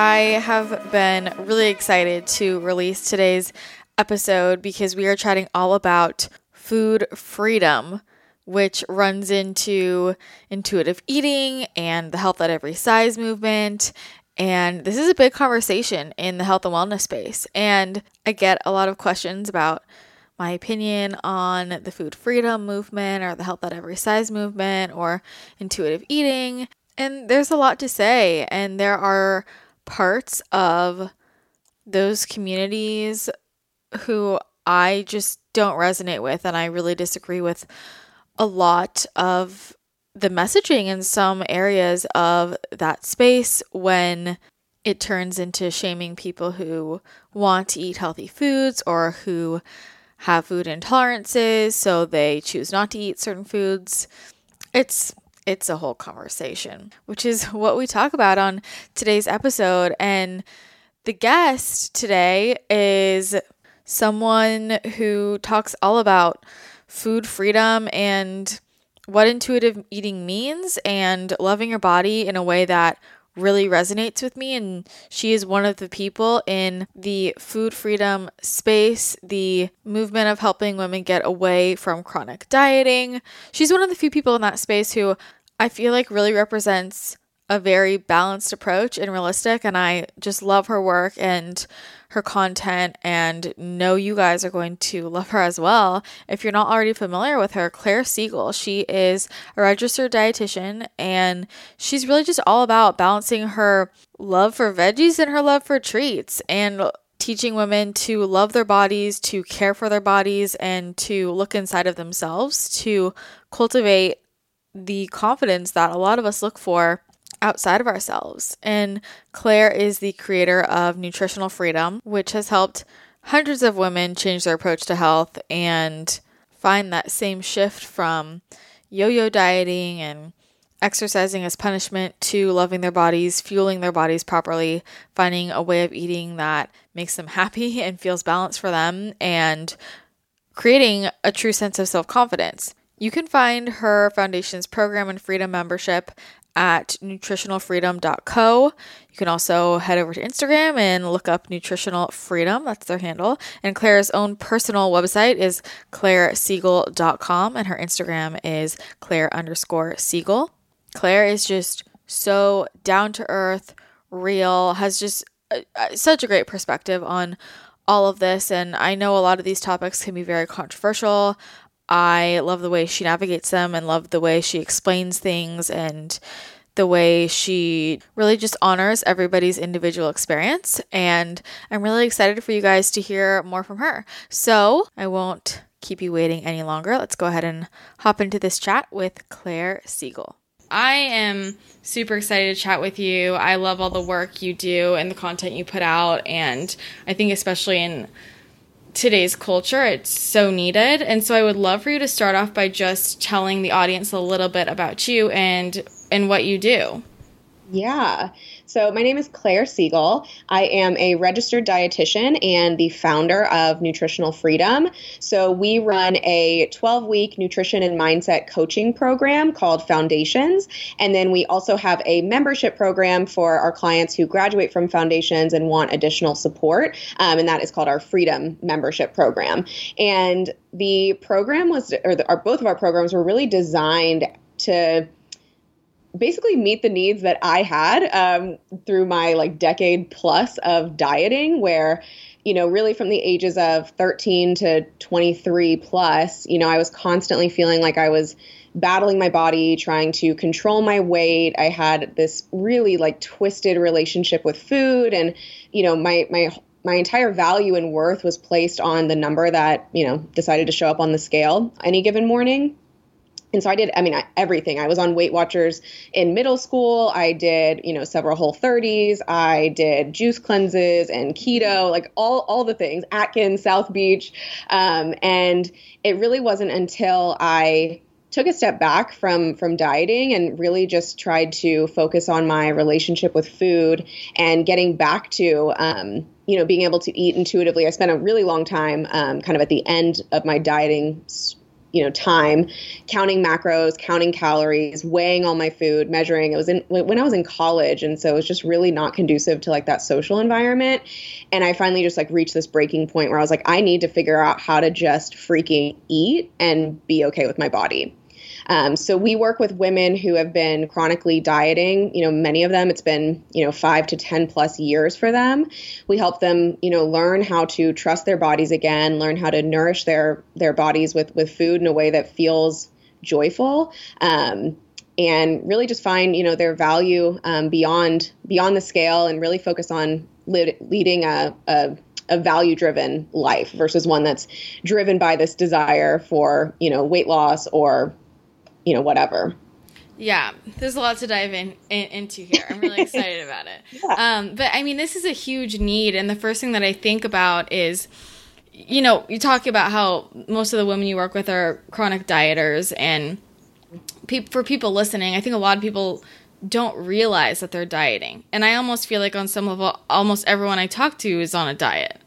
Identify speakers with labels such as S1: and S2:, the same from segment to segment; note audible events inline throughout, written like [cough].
S1: I have been really excited to release today's episode because we are chatting all about food freedom, which runs into intuitive eating and the health at every size movement. And this is a big conversation in the health and wellness space. And I get a lot of questions about my opinion on the food freedom movement or the health at every size movement or intuitive eating. And there's a lot to say, and there are parts of those communities who I just don't resonate with, and I really disagree with a lot of the messaging in some areas of that space when it turns into shaming people who want to eat healthy foods or who have food intolerances, so they choose not to eat certain foods. It's it's a whole conversation, which is [laughs] what we talk about on today's episode. And the guest today is someone who talks all about food freedom and what intuitive eating means and loving your body in a way that really resonates with me. And she is one of the people in the food freedom space, the movement of helping women get away from chronic dieting. She's one of the few people in that space who I feel like really represents a very balanced approach and realistic and I just love her work and her content and know you guys are going to love her as well. If you're not already familiar with her, Claire Siegel, she is a registered dietitian and she's really just all about balancing her love for veggies and her love for treats and teaching women to love their bodies, to care for their bodies and to look inside of themselves, to cultivate the confidence that a lot of us look for outside of ourselves. And Claire is the creator of Nutritional Freedom, which has helped hundreds of women change their approach to health and find that same shift from yo yo dieting and exercising as punishment to loving their bodies, fueling their bodies properly, finding a way of eating that makes them [laughs] happy and feels balanced for them, and creating a true sense of self confidence. You can find her foundation's program and freedom membership at nutritionalfreedom.co. You can also head over to Instagram and look up Nutritional Freedom. That's their handle. And Claire's own personal website is clairesiegel.com, and her Instagram is claire underscore siegel. Claire is just so down to earth, real, has just uh, uh, such a great perspective on all of this. And I know a lot of these topics can be very controversial. I love the way she navigates them and love the way she explains things and the way she really just honors everybody's individual experience. And I'm really excited for you guys to hear more from her. So I won't keep you waiting any longer. Let's go ahead and hop into this chat with Claire Siegel. I am super excited to chat with you. I love all the work you do and the content you put out. And I think, especially in today's culture. It's so needed. And so I would love for you to start off by just telling the audience a little bit about you and and what you do.
S2: Yeah. So, my name is Claire Siegel. I am a registered dietitian and the founder of Nutritional Freedom. So, we run a 12 week nutrition and mindset coaching program called Foundations. And then we also have a membership program for our clients who graduate from Foundations and want additional support. Um, and that is called our Freedom Membership Program. And the program was, or the, our, both of our programs were really designed to basically meet the needs that I had um, through my like decade plus of dieting, where you know, really from the ages of 13 to 23 plus, you know, I was constantly feeling like I was battling my body, trying to control my weight. I had this really like twisted relationship with food and you know, my my my entire value and worth was placed on the number that, you know, decided to show up on the scale any given morning. And so I did, I mean, everything. I was on Weight Watchers in middle school. I did, you know, several whole 30s. I did juice cleanses and keto, like all, all the things, Atkins, South Beach. Um, and it really wasn't until I took a step back from from dieting and really just tried to focus on my relationship with food and getting back to um, you know being able to eat intuitively i spent a really long time um, kind of at the end of my dieting you know time counting macros counting calories weighing all my food measuring. It was in when i was in college and so it was just really not conducive to like that social environment. And i finally just like reached this breaking point where i was like i need to figure out how to just freaking eat and be okay with my body um, so we work with women who have been chronically dieting. You know, many of them, it's been, you know, five to 10 plus years for them. We help them, you know, learn how to trust their bodies again, learn how to nourish their, their bodies with, with food in a way that feels joyful. Um, and really just find you know their value um, beyond beyond the scale and really focus on leading a, a a value driven life versus one that's driven by this desire for you know weight loss or you know, whatever.
S1: Yeah, there's a lot to dive in, in into here. I'm really [laughs] excited about it. Yeah. Um, but I mean, this is a huge need, and the first thing that I think about is, you know, you talk about how most of the women you work with are chronic dieters, and pe- for people listening, I think a lot of people don't realize that they're dieting, and I almost feel like on some level, almost everyone I talk to is on a diet.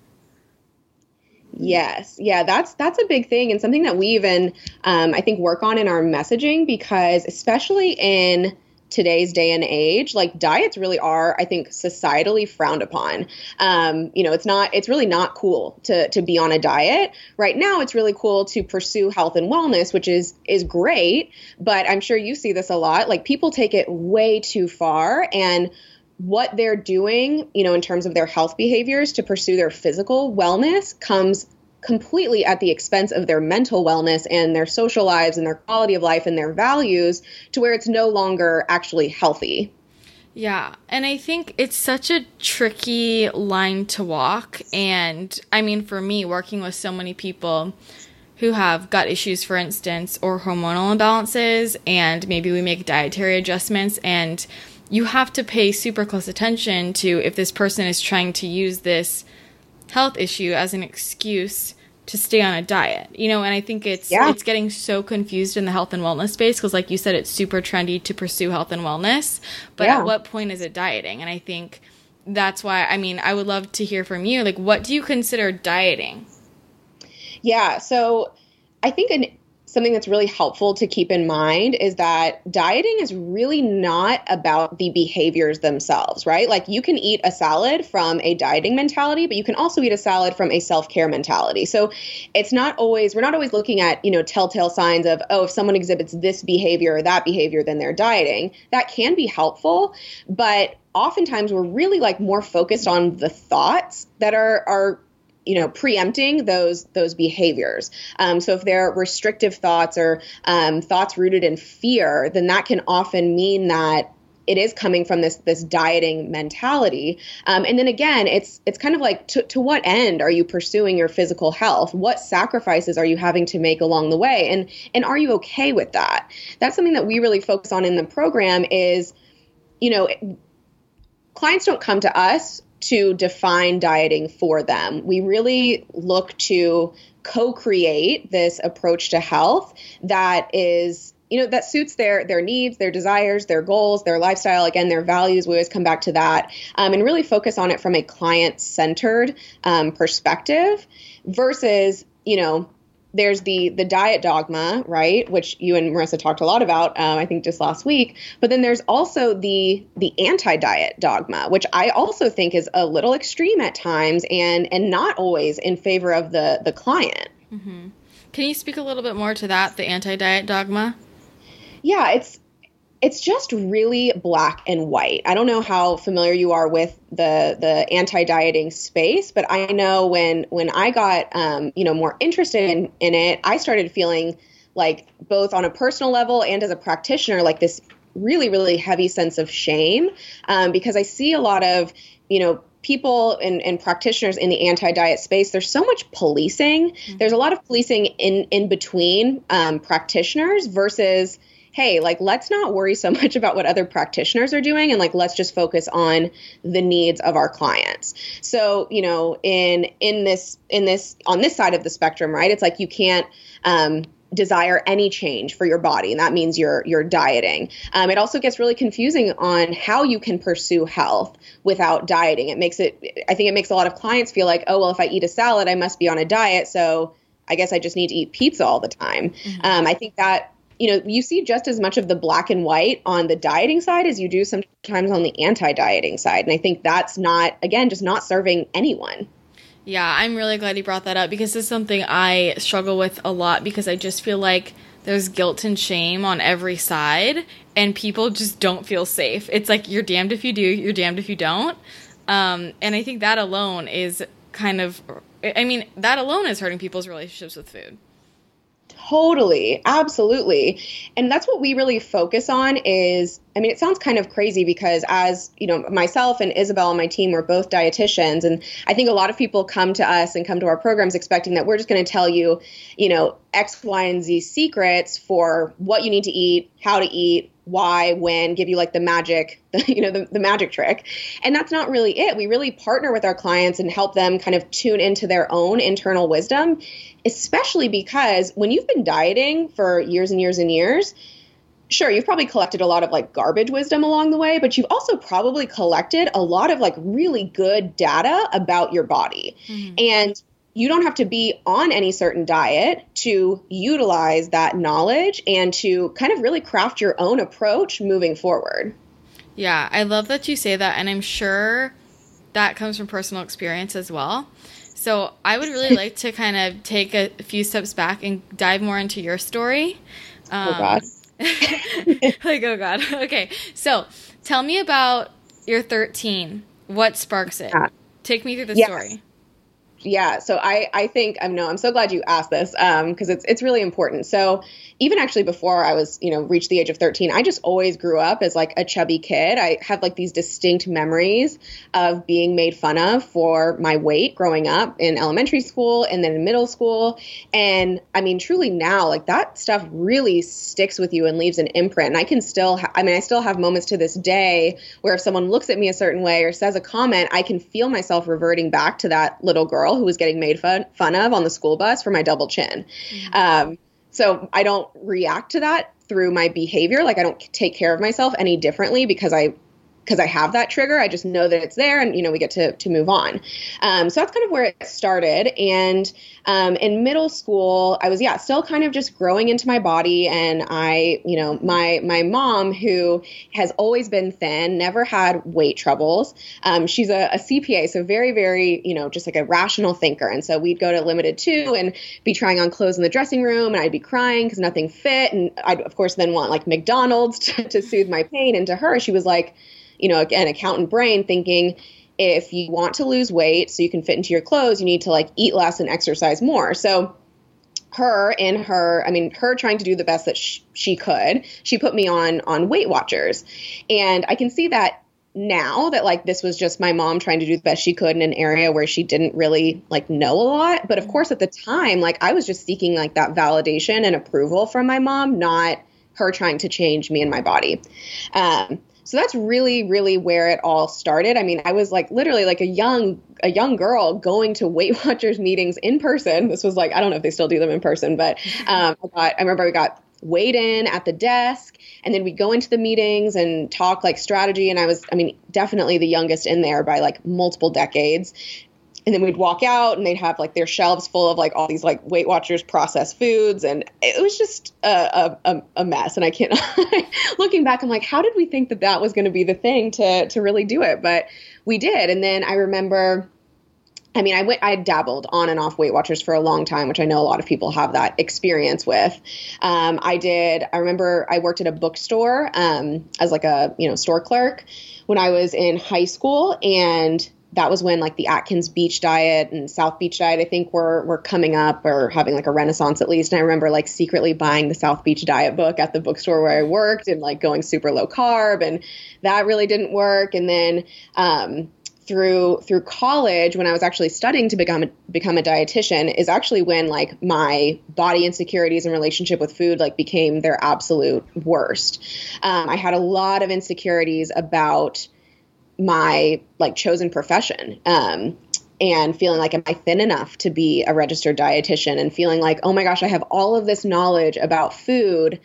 S2: Yes, yeah, that's that's a big thing and something that we even um, I think work on in our messaging because especially in today's day and age like diets really are i think societally frowned upon. Um, you know it's not it's really not cool to to be on a diet. Right now it's really cool to pursue health and wellness which is is great but i'm sure you see this a lot. Like people take it way too far and what they're doing, you know, in terms of their health behaviors to pursue their physical wellness comes completely at the expense of their mental wellness and their social lives and their quality of life and their values to where it's no longer actually healthy.
S1: Yeah, and I think it's such a tricky line to walk. And I mean, for me, working with so many people who have gut issues, for instance, or hormonal imbalances, and maybe we make dietary adjustments and you have to pay super close attention to if this person is trying to use this health issue as an excuse to stay on a diet. You know and i think it's yeah. it's getting so confused in the health and wellness space because like you said it's super trendy to pursue health and wellness. But yeah. at what point is it dieting? And i think that's why i mean i would love to hear from you. Like what do you consider dieting?
S2: Yeah so i think an something that's really helpful to keep in mind is that dieting is really not about the behaviors themselves, right? Like you can eat a salad from a dieting mentality, but you can also eat a salad from a self-care mentality. So it's not always we're not always looking at, you know, telltale signs of oh, if someone exhibits this behavior or that behavior then they're dieting. That can be helpful, but oftentimes we're really like more focused on the thoughts that are are you know preempting those those behaviors. Um, so if they're restrictive thoughts or um, thoughts rooted in fear then that can often mean that it is coming from this this dieting mentality. Um, and then again it's it's kind of like to, to what end are you pursuing your physical health? What sacrifices are you having to make along the way? And and are you okay with that? That's something that we really focus on in the program is you know clients don't come to us to define dieting for them. We really look to co create this approach to health that is you know that suits their their needs their desires their goals their lifestyle again their values we always come back to that um, and really focus on it from a client centered um, perspective versus you know there's the the diet dogma, right, which you and Marissa talked a lot about, um, I think just last week. But then there's also the the anti-diet dogma, which I also think is a little extreme at times, and and not always in favor of the the client.
S1: Mm-hmm. Can you speak a little bit more to that, the anti-diet dogma?
S2: Yeah, it's it's just really black and white. I don't know how familiar you are with the the anti dieting space, but I know when when I got um, you know more interested in in it, I started feeling like both on a personal level and as a practitioner, like this really really heavy sense of shame um, because I see a lot of you know people and, and, practitioners in the anti-diet space there's so much policing mm-hmm. there's a lot of policing in in between um, practitioners versus hey like let's not worry so [laughs] much about what other practitioners are doing and like let's just focus on the needs of our clients so you know in in this in this on this side of the spectrum right it's like you can't um, desire any change for your body, and that means you're you're dieting. Um, it also gets really confusing on how you can pursue health without dieting. It makes it, I think, it makes a lot of clients feel like, oh well, if I eat a salad, I must be on a diet, so I guess I just need to eat pizza all the time. Mm-hmm. Um, I think that you know you see just as much of the black and white on the dieting side as you do sometimes on the anti-dieting side, and I think that's not again just not serving anyone.
S1: Yeah, I'm really glad you brought that up because it's something I struggle with a lot because I just feel like there's guilt and shame on every side and people just don't feel safe. It's like you're damned if you do, you're damned if you don't. Um, and I think that alone is kind of, I mean, that alone is hurting people's relationships with food.
S2: Totally, absolutely. And that's what we really focus on is I mean it sounds kind of crazy because as, you know, myself and Isabel and my team we're both dietitians and I think a lot of people come to us and come to our programs expecting that we're just going to tell you, you know, X, Y, and Z secrets for what you need to eat, how to eat, why, when, give you like the magic, the, [laughs] you know, the, the magic trick. And that's not really it. We really partner with our clients and help them kind of tune into their own internal wisdom especially because when you've been dieting for years and years and years, sure, you've probably collected a lot of like garbage wisdom along the way, but you've also probably collected a lot of like really good data about your body. Mm-hmm. And you don't have to be on any certain diet to utilize that knowledge and to kind of really craft your own approach moving forward.
S1: Yeah, I love that you say that. And I'm sure that comes from personal experience as well. So I would really [laughs] like to kind of take a few steps back and dive more into your story.
S2: Oh, um, oh God. [laughs]
S1: like oh God. [laughs] Okay, so tell me about your 13. What sparks it? Take me through the yes. story
S2: yeah so i i think i'm no i'm so glad you asked this um because it's it's really important. So even actually before i was you know reached the age of 13 i just always grew up as like a chubby kid i have like these distinct memories of being made fun of for my weight growing up in elementary school and then in middle school and i mean truly now like that stuff really sticks with you and leaves an imprint and i can still ha- i mean i still have moments to this day where if someone looks at me a certain way or says a comment i can feel myself reverting back to that little girl who was getting made fun, fun of on the school bus for my double chin. Mm-hmm. Um, so I don't react to that through my behavior. Like I don't take care of myself any differently because I because I have that trigger. I just know that it's there, and you know we get to to move on. Um, so that's kind of where it started. And um, in middle school, I was yeah still kind of just growing into my body, and I you know my my mom who has always been thin, never had weight troubles. Um, she's a, a, CPA, so very very you know just like a rational thinker. And so we'd go to Limited Too and be trying on clothes in the dressing room, and I'd be crying because nothing fit, and I'd of course then want like McDonald's [laughs] to, to soothe my pain. And to her, she was like you know, an accountant brain thinking if you want to lose weight so you can fit into your clothes, you need to like eat less and exercise more. So her in her i mean her trying to do the best that sh- she could she put me on on weight watchers. And i can see that now that like this was just my mom trying to do the best she could in an area where she didn't really like know a lot. But of course at the time like i was just seeking like that validation and approval from my mom not her trying to change me and my body. Um, so that's really really where it all started. I mean i was like literally like a young a young girl going to weight [laughs] watchers meetings in person. This was like i don't know if they still do them in person but um, I, got, I remember we got weighed in at the desk and then we go into the meetings and talk like strategy and i was i mean definitely the youngest in there by like multiple decades and then we'd walk out and they'd have like their shelves full of like all these like weight watchers processed foods and it was just a, a, a mess and i can't [laughs] looking back i'm like how did we think that that was going to be the thing to to really do it but we did and then i remember I mean, I went, I dabbled on and off Weight Watchers for a long time, which I know a lot of people have that experience with. Um, I did, I remember I worked at a bookstore um, as like a, you know, store clerk when I was in high school. And that was when like the Atkins Beach diet and South Beach diet, I think were, were coming up or having like a renaissance at least. And I remember like secretly buying the South Beach diet book at the bookstore where I worked and like going super low carb. And that really didn't work. And then, um, through through college when I was actually studying to become a, become a dietitian is actually when like my body insecurities and relationship with food like became their absolute worst. Um, I had a lot of insecurities about my like chosen profession. Um, and feeling like am i thin enough to be a registered dietitian and feeling like oh my gosh i have all of this knowledge about food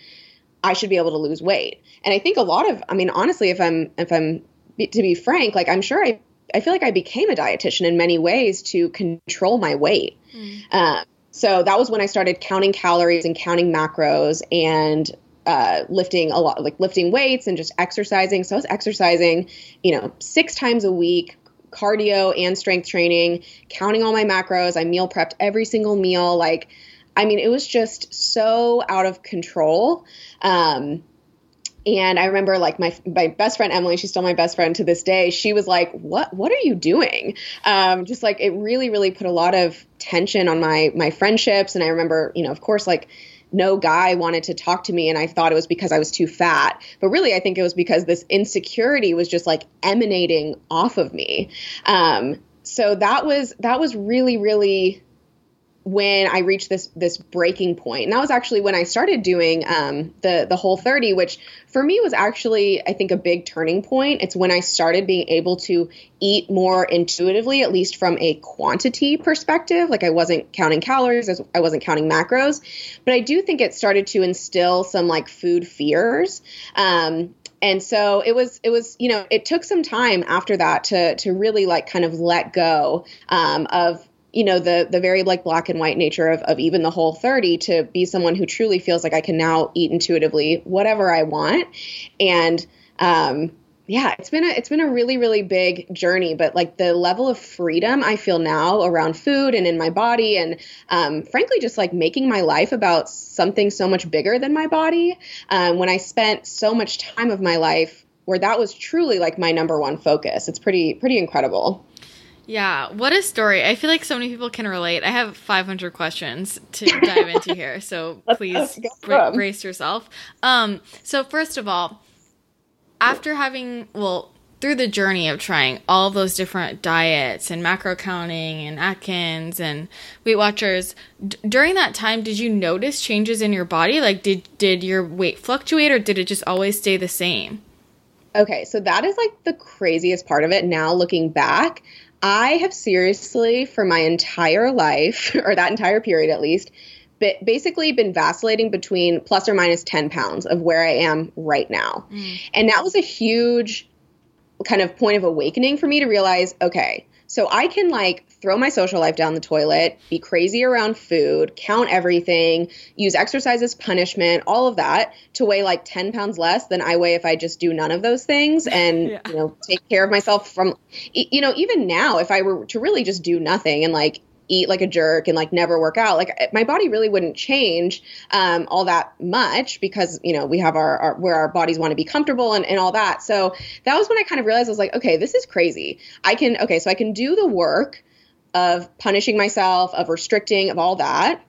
S2: i should be able to lose weight and i think a lot of i mean honestly if i'm if i'm to be frank like i'm sure i I feel like I became a dietitian in many ways to control my weight. Mm. Uh, so that was when I started counting calories and counting macros and uh, lifting a lot, like lifting weights and just exercising. So I was exercising, you know, six times a week, cardio and strength training, counting all my macros. I meal prepped every single meal. Like, I mean, it was just so out of control. Um, and I remember like my my best friend Emily, she's still my best friend to this day. She was like, "What what are you doing?" Um, just like it really really put a lot of tension on my my friendships. And I remember, you know, of course, like no guy wanted to talk to me and I thought it was because I was too fat. But really I think it was because this insecurity was just like emanating off of me. Um, so that was that was really really when I reached this this breaking point. And that was actually when I started doing um, the the whole 30, which for me was actually I think a big turning point. It's when I started being able to eat more intuitively, at least from a quantity perspective. Like I wasn't counting calories, I wasn't counting macros, but I do think it started to instill some like food fears. Um, and so it was it was you know it took some time after that to to really like kind of let go um, of you know the the very like black and white nature of, of even the whole 30 to be someone who truly feels like i can now eat intuitively whatever i want. And um yeah it's been a it's been a really really big journey but like the level of freedom i feel now around food and in my body and um, frankly just like making my life about something so much bigger than my body um, when i spent so much time of my life where that was truly like my number one focus. It's pretty pretty incredible
S1: yeah, what a story. I feel like so many people can relate. I have 500 questions to [laughs] dive into here, so please bra- brace yourself. Um, so first of all, after having well, through the journey of trying all those different diets and macro counting and Atkins and Weight Watchers, d- during that time, did you notice changes in your body? Like, did did your weight fluctuate, or did it just always stay the same?
S2: Okay, so that is like the craziest part of it now looking back. I have seriously, for my entire life, [laughs] or that entire period at least, basically been vacillating between plus or minus 10 pounds of where I am right now. Mm. And that was a huge kind of point of awakening for me to realize okay, so I can like throw my social life down the toilet, be crazy around food, count everything, use exercise as punishment, all of that to weigh like 10 pounds less than I weigh if I just do none of those things [laughs] and, yeah. you know, take care of myself from, you know, even now, if I were to really just do nothing and like eat like a jerk and like never work out like my body really wouldn't change um, all that much because you know we have our, our where our bodies want to be comfortable and, and all that. So that was when i kind of realized i was like okay this is crazy. I can okay so i can do the work of punishing myself of restricting of all that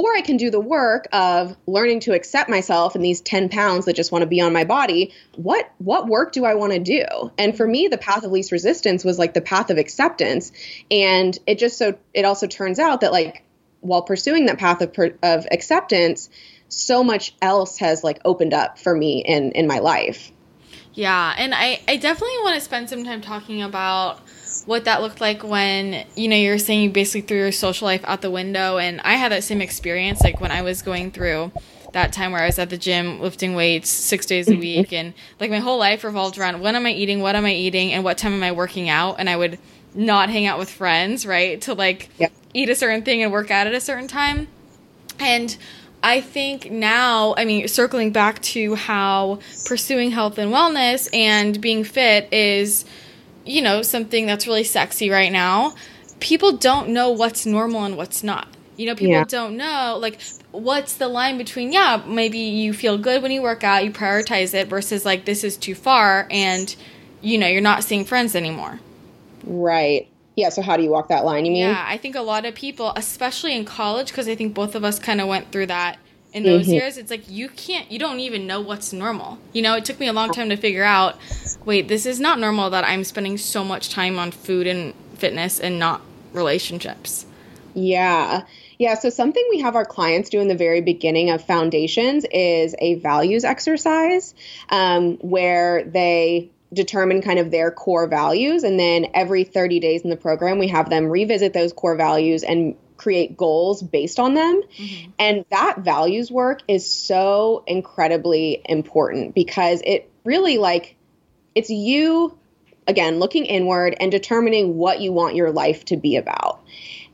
S2: or I can do the work of learning to accept myself and these 10 pounds that just want to be on my body. What what work do I want to do? And for me, the path of least resistance was like the path of acceptance. And it just so it also turns out that like while pursuing that path of of acceptance, so much else has like opened up for me in in my life.
S1: Yeah, and I I definitely want to spend some time talking about what that looked like when you know you're saying you basically threw your social life out the window. And i had that same experience like when i was going through that time where i was at the gym lifting weights six days a mm-hmm. week. And like my whole life revolved around when am i eating what am i eating and what time am i working out? And i would not hang out with friends right to like yeah. eat a certain thing and work out at a certain time. And I think now, I mean, circling back to how pursuing health and wellness and being fit is you know, something that's really sexy right now. people don't know what's normal and what's not. You know, people
S2: Yeah.
S1: don't know like what's the line between yeah, maybe you feel good when you work out, you prioritize it versus like this is too far and you know, you're not seeing friends anymore.
S2: Right. Yeah. So how do you walk that line? You mean?
S1: Yeah, I think a lot of people, especially in college, because I think both of us kind of went through that in those
S2: Mhm.
S1: years. It's like you can't, you don't even know what's normal. You know, it took me a long time to figure out. Wait, this is not normal that I'm spending so much time on food and fitness and not relationships.
S2: Yeah. Yeah. So, something we have our clients do in the very beginning of foundations is a values exercise um, where they determine kind of their core values. And then every 30 days in the program, we have them revisit those core values and create goals based on them. And that values work is so incredibly important because it really like it's you again looking inward and determining what you want your life to be about.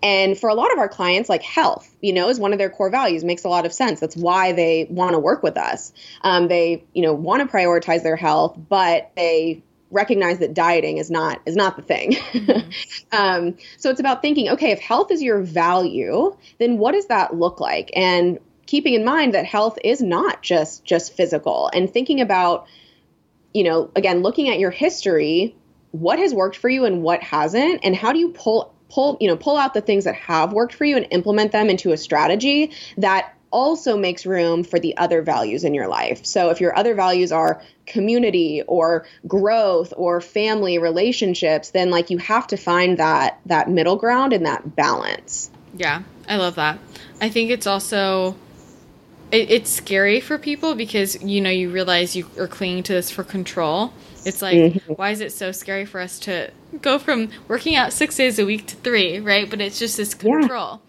S2: And for a lot of our clients, like health, you know, is one of their core values. Makes a lot of sense. That's why they want to work with us. Um, they, you know, want to prioritize their health, but they recognize that dieting is not is not the thing. [laughs] um, so it's about thinking, okay, if health is your value, then what does that look like? And keeping in mind that health is not just just physical, and thinking about, you know, again, looking at your history, what has worked for you and what hasn't, and how do you pull pull you know pull out the things that have worked for you and implement them into a strategy that also makes room for the other values in your life. So if your other values are community or growth or family relationships, then like you have to find that that middle ground and that balance.
S1: Yeah, I love that. I think it's also it, it's scary for people because you know you realize you are clinging to this for control. It's like mm-hmm. why is it so scary for us to go from working out six days a week to three, right? But it's just this
S2: Yeah.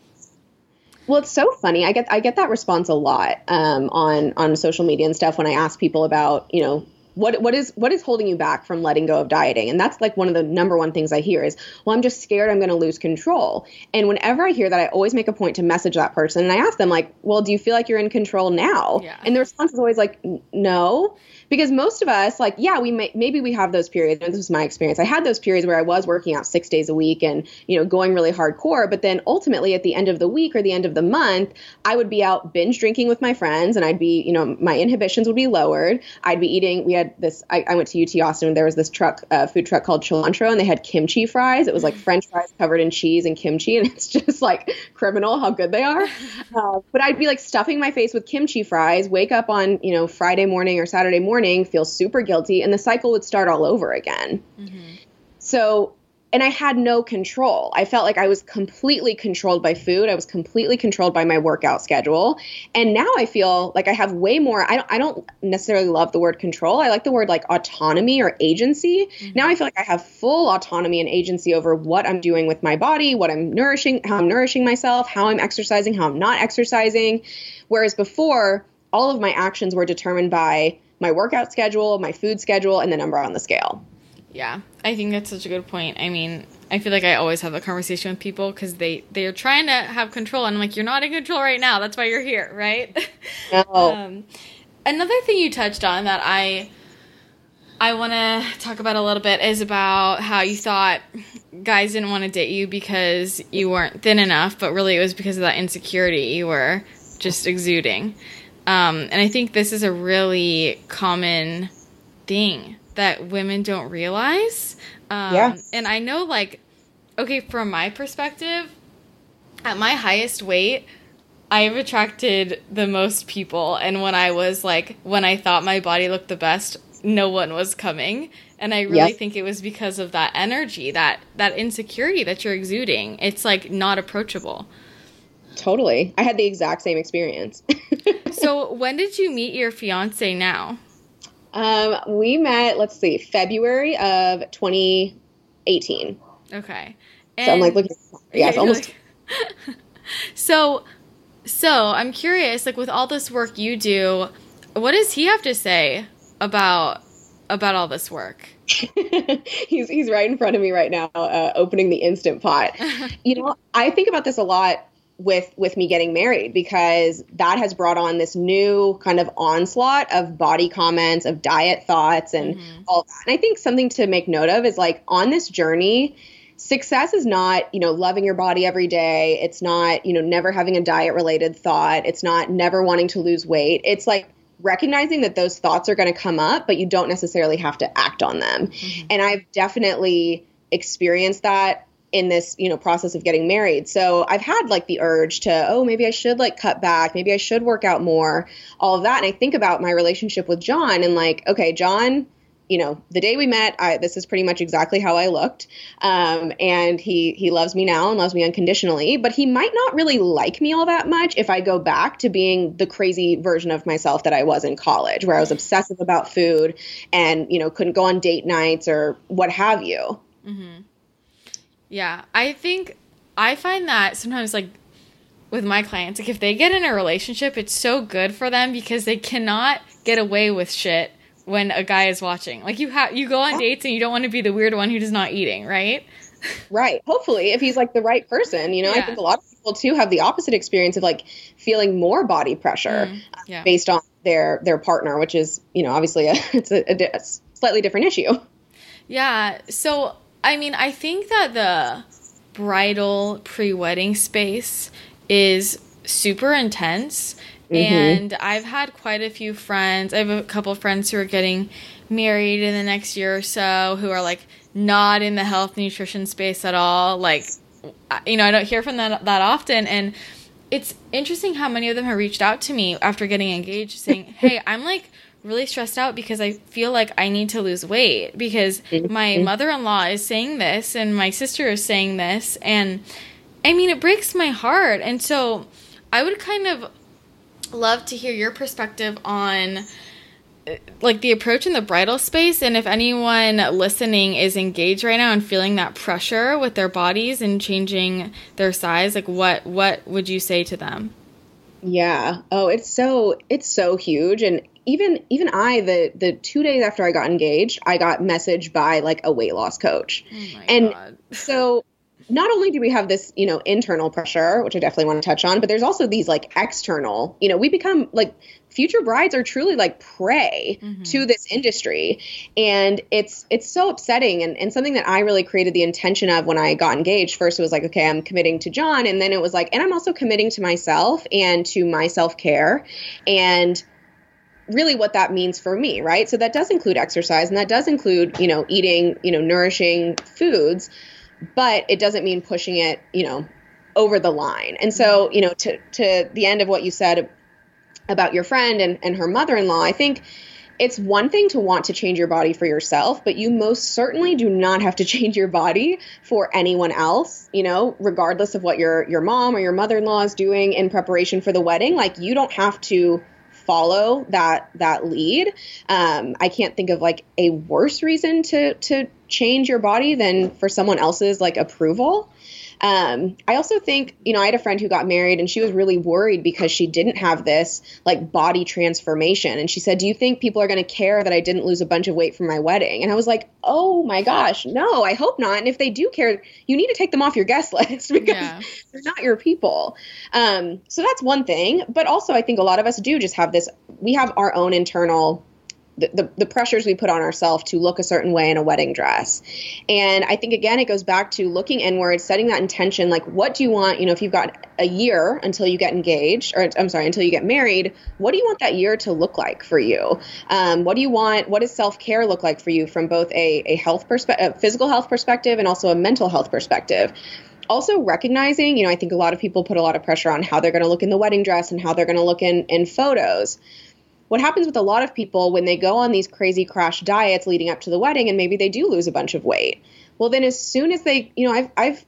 S2: Well, it's so funny. I get I get that response a lot um, on on social media and stuff when I ask people about you know what what is what is holding you back from letting go of dieting, and that's like one of the number one things I hear is, well, I'm just scared I'm going to lose control. And whenever I hear that, I always make a point to message that person and I ask them like, well, do you feel like you're in control now?
S1: Yeah.
S2: And the response is always like, no. Because most of us, like, yeah, we may, maybe we have those periods. And this was my experience. I had those periods where I was working out six days a week and, you know, going really hardcore. But then ultimately at the end of the week or the end of the month, I would be out binge drinking with my friends and I'd be, you know, my inhibitions would be lowered. I'd be eating, we had this, I, I went to UT Austin and there was this truck, uh, food truck called Chi'Lantro and they had kimchi fries. It was like French fries covered in cheese and kimchi. And [laughs] it's just like criminal how good they are. [laughs] Uh, but I'd be like stuffing my face with kimchi fries, wake up on, you know, Friday morning or Saturday morning, feel super guilty, and the cycle would start all over again. So, and I had no control. I felt like I was completely controlled by food. I was completely controlled by my workout schedule. And now I feel like I have way more. I don't, I don't necessarily love the word control. I like the word like autonomy or agency. Mm-hmm. Now I feel like I have full autonomy and agency over what I'm doing with my body, what I'm nourishing, how I'm nourishing myself, how I'm exercising, how I'm not exercising. Whereas before, all of my actions were determined by my workout schedule, my food schedule, and the number on the scale.
S1: Yeah, I think that's such a good point. I mean, I feel like I always have a conversation with people because they they're trying to have control, and I'm like, you're not in control right now. That's why you're here, [laughs] right?
S2: No.
S1: um, another thing you touched on that I I want to talk about a little bit is about how you thought guys didn't want to date you because you weren't thin enough, but really it was because of that insecurity you were just exuding. Um, and I think this is a really common thing that women don't realize. Um,
S2: Yeah.
S1: And I know, like, okay, from my perspective, at my highest weight, I've attracted the most people. And when I was like, when I thought my body looked the best, no one was coming. And I really think it was because of that energy, that that insecurity that you're exuding. It's like not approachable.
S2: Totally. I had the exact same experience. [laughs]
S1: So when did you meet your fiance now?
S2: um, we met, let's see, February of 2018.
S1: Okay.
S2: So I'm like looking, yeah, it's [laughs] almost,
S1: like- [laughs] so, so I'm curious. Like with all this work you do, what does he have to say about about all this work? [laughs]
S2: he's, he's right in front of me right now, uh, opening the Instant Pot. you know, I think about this a lot with with me getting married because that has brought on this new kind of onslaught of body comments of diet thoughts and all that and i think something to make note of is like on this journey success is not, you know, loving your body every day. It's not, you know, never having a diet related thought. It's not never wanting to lose weight. It's like recognizing that those thoughts are going to come up, but you don't necessarily have to act on them. Mm-hmm. And I've definitely experienced that in this you know process of getting married so i've had like the urge to oh maybe i should like cut back maybe i should work out more all of that and i think about my relationship with john and like okay john you know, the day we met, I, this is pretty much exactly how I looked. Um, and he he loves me now and loves me unconditionally. But he might not really like me all that much if I go back to being the crazy version of myself that I was in college, where I was obsessive about food and you know couldn't go on date nights or what have you.
S1: Mm-hmm. Yeah, I think I find that sometimes like with my clients, like if they get in a relationship, it's so good for them because they cannot get away with shit when a guy is watching. Like you have you go on dates and you don't want to be the weird one who's not eating, right? [laughs]
S2: Right. Hopefully, if he's like the right person, you know, yeah. I think a lot of people too have the opposite experience of like feeling more body pressure mm, yeah. based on their their partner, which is you know obviously a, [laughs] it's a, a, a slightly different issue.
S1: Yeah. So I mean, I think that the bridal pre wedding space is super intense Mm-hmm. And I've had quite a few friends. I have a couple of friends who are getting married in the next year or so who are like not in the health nutrition space at all. Like, you know, I don't hear from them that often. And it's interesting how many of them have reached out to me after getting engaged saying, [laughs] Hey, I'm like really stressed out because I feel like I need to lose weight because mm-hmm. my mother in law is saying this and my sister is saying this. And I mean, it breaks my heart. And so I would kind of love to hear your perspective on like the approach in the bridal space and if anyone listening is engaged right now and feeling that pressure with their bodies and changing their size like what what would you say to them
S2: yeah oh it's so it's so huge and even even i the the two days after i got engaged i got messaged by like a weight loss coach oh and God. so not only do we have this, you know, internal pressure, which I definitely want to touch on, but there's also these like external, you know, we become like future brides are truly like prey mm-hmm. to this industry. And it's it's so upsetting and, and something that I really created the intention of when I got engaged. First it was like, okay, I'm committing to John. And then it was like, and I'm also committing to myself and to my self-care. And really what that means for me, right? So that does include exercise and that does include, you know, eating, you know, nourishing foods but it doesn't mean pushing it, you know, over the line. And so, mm-hmm. you know, to to the end of what you said about your friend and, and her mother-in-law, I think it's one thing to want to change your body for yourself, but you most certainly do not have to [laughs] change your body for anyone else, you know, regardless of what your your mom or your mother-in-law is doing in preparation for the wedding. Like you don't have to follow that that lead. Um, I can't think of like a worse reason to to change your body than for someone else's like approval. Um, I also think, you know, I had a friend who got married and she was really worried because she didn't have this like body transformation. And she said, Do you think people are going to care that I didn't lose a bunch of weight for my wedding? And I was like, Oh my gosh, no, I hope not. And if they do care, you need to take them off your guest [laughs] list because yeah. they're not your people. Um, so that's one thing. But also, I think a lot of us do just have this, we have our own internal the, the, pressures we put on ourselves to look a certain way in a wedding dress. And I think, again, it goes back to looking inward, setting that intention. Like, what do you want? You know, if you've got a year until you get engaged, or I'm sorry, until you get married, what do you want that year to look like for you? Um, what do you want? What does self care look like for you from both a, a health perspective, physical health perspective, and also a mental health perspective? also recognizing, you know, I think a lot of people put a lot of pressure on how they're going to look in the wedding dress and how they're going to look in in photos what happens with a lot of people when they go on these crazy crash diets leading up to the wedding and maybe they do lose a bunch of weight? Well then as soon as they you know i've i've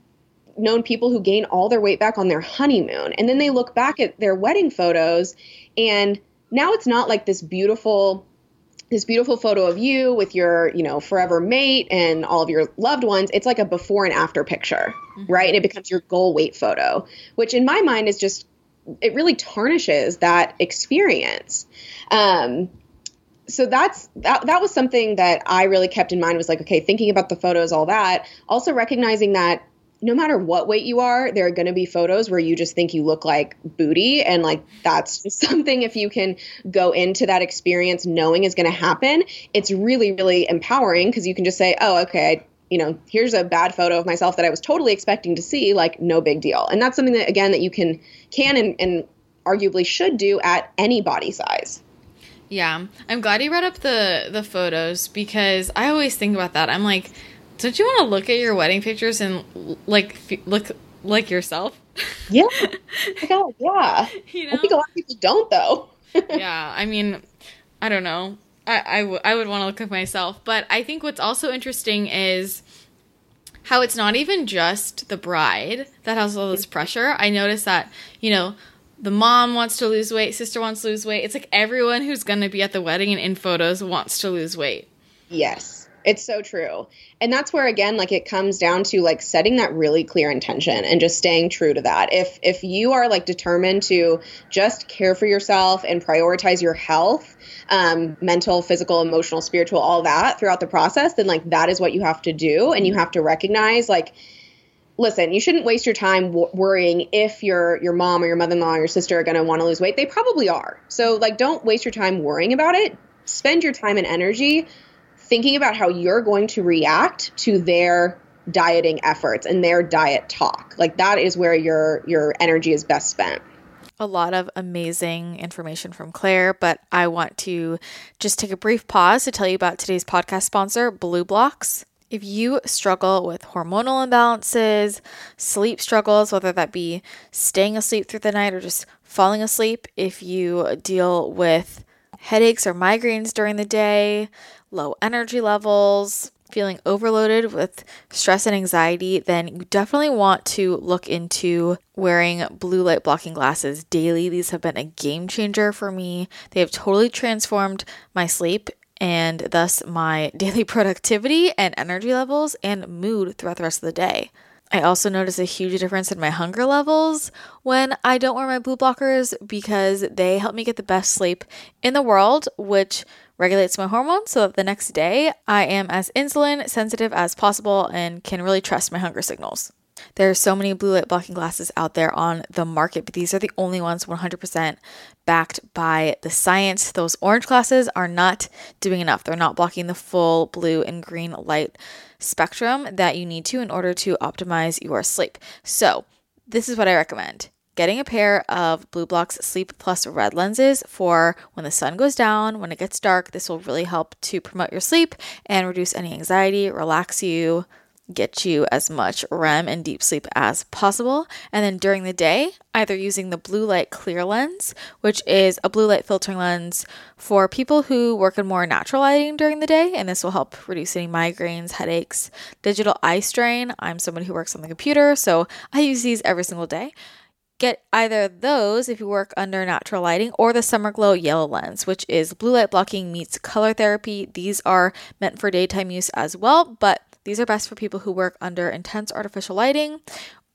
S2: known people who gain all their weight back on their honeymoon and then they look back at their wedding photos and now it's not like this beautiful this beautiful photo of you with your you know forever mate and all of your loved ones. It's like a before and after picture mm-hmm. right? And it becomes your goal weight photo which in my mind is just it really tarnishes that experience. Um, so that's that, that was something that I really kept in mind was like, okay, thinking about the photos, all that, also recognizing that no matter what weight you are, there are going to be photos where you just think you look like booty. And like, that's just [laughs] something if you can go into that experience knowing is going to happen, it's really, really empowering because you can just say, oh, okay, you know, here's a bad photo of myself that I was totally expecting to see, like no big deal. And that's something that again that you can can and, and arguably should do at any body size.
S1: Yeah, I'm glad you brought up the the photos because I always think about that. I'm like, don't you want to look at your wedding pictures and like f- look like yourself?
S2: Yeah, [laughs] oh God, yeah. You know? I think a lot of people don't though. [laughs]
S1: yeah, I mean, I don't know. I, I, w- I would want to look like myself, but I think what's also interesting is how it's not even just the bride that has all this pressure. I notice that, you know, the mom wants to lose weight, sister wants to lose weight. It's like everyone who's going to be at the wedding and in photos wants to lose weight.
S2: Yes. It's so true. And that's where again like it comes down to like setting that really clear intention and just staying true to that. If if you are like determined to just care for yourself and prioritize your health, um, mental, physical, emotional, spiritual, all that throughout the process, then like that is what you have to do and you have to recognize like listen, you shouldn't waste your time w- worrying if your your mom or your mother-in-law or your sister are going to want to lose weight. They probably are. So like don't waste your time worrying about it. Spend your time and energy thinking about how you're going to react to their dieting efforts and their diet talk. Like that is where your your energy is best spent
S1: a lot of amazing information from Claire, but I want to just take a brief pause to tell you about today's podcast sponsor, BLUblox. If you struggle with hormonal imbalances, sleep struggles, whether that be staying asleep through the night or just falling asleep, if you deal with headaches or migraines during the day, low energy levels, feeling overloaded with stress and anxiety, then you definitely want to look into wearing blue light blocking glasses daily. These have been a game changer for me. They have totally transformed my sleep and thus my [laughs] daily productivity and energy levels and mood throughout the rest of the day. I also notice a huge difference in my hunger levels when I don't wear my blue blockers because they help me get the best sleep in the world, which regulates my hormones so that the next day I am as insulin sensitive as possible and can really trust my hunger signals. There are so many blue light blocking glasses out there on the market, but these are the only ones 100% backed by the science. Those orange glasses are not doing enough. They're not blocking the full blue and green light spectrum that you need to in order to optimize your sleep. So, this is what I recommend getting a pair of BLUblox Sleep Plus red lenses for when the sun goes down, when it gets dark. This will really help to promote your sleep and reduce any anxiety, relax you, get you as much REM and deep sleep as possible. And then during the day, either using the blue light clear lens, which is a blue light filtering lens for people who work in more natural lighting during the day, and this will help reduce any migraines, headaches, digital eye strain. I'm someone who works on the computer, so I use these every single day. Get either those if you work under natural lighting or the Summer Glow Yellow Lens, which is blue light blocking meets color therapy. These are meant for daytime use as well, but these are best for people who work under intense artificial lighting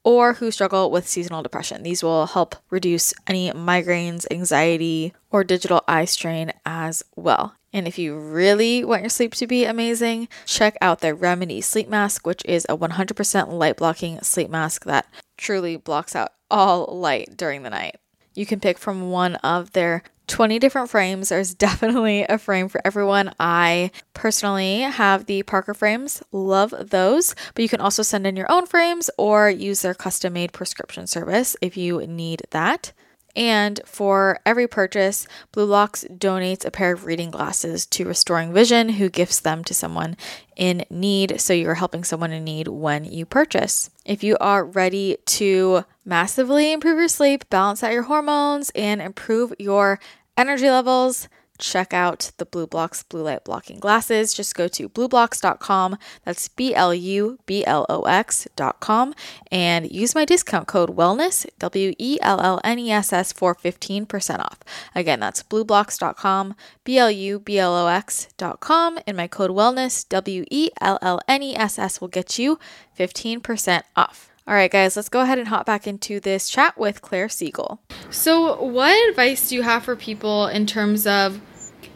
S1: or who struggle with seasonal depression. These will help reduce any migraines, anxiety, or digital eye strain as well. And if you really want your sleep to be amazing, check out the Remedy Sleep Mask, which is a 100% light blocking sleep mask that truly blocks out all light during the night. You can pick from one of their 20 different frames. There's [laughs] definitely a frame for everyone. I personally have the Parker frames, love those, but you can also send in your own frames or use their custom made prescription service if you need that. And for every purchase, BLUblox donates a pair of reading glasses to Restoring Vision, who gifts them to someone in need. So you're helping someone in need when you purchase. If you are ready to massively improve your sleep, balance out your hormones, and improve your energy levels, check out the BLUblox blue light blocking glasses. Just go to blublox.com. That's B L U B L O X.com and use my discount code wellness, W E L L N E S S for 15% off. Again, that's blublox.com, B L U B L O X.com, and my code wellness, W E L L N E S S will get you 15% off. All right, guys, let's go ahead and hop back into this chat with Claire Siegel. So, what advice do you have for people in terms of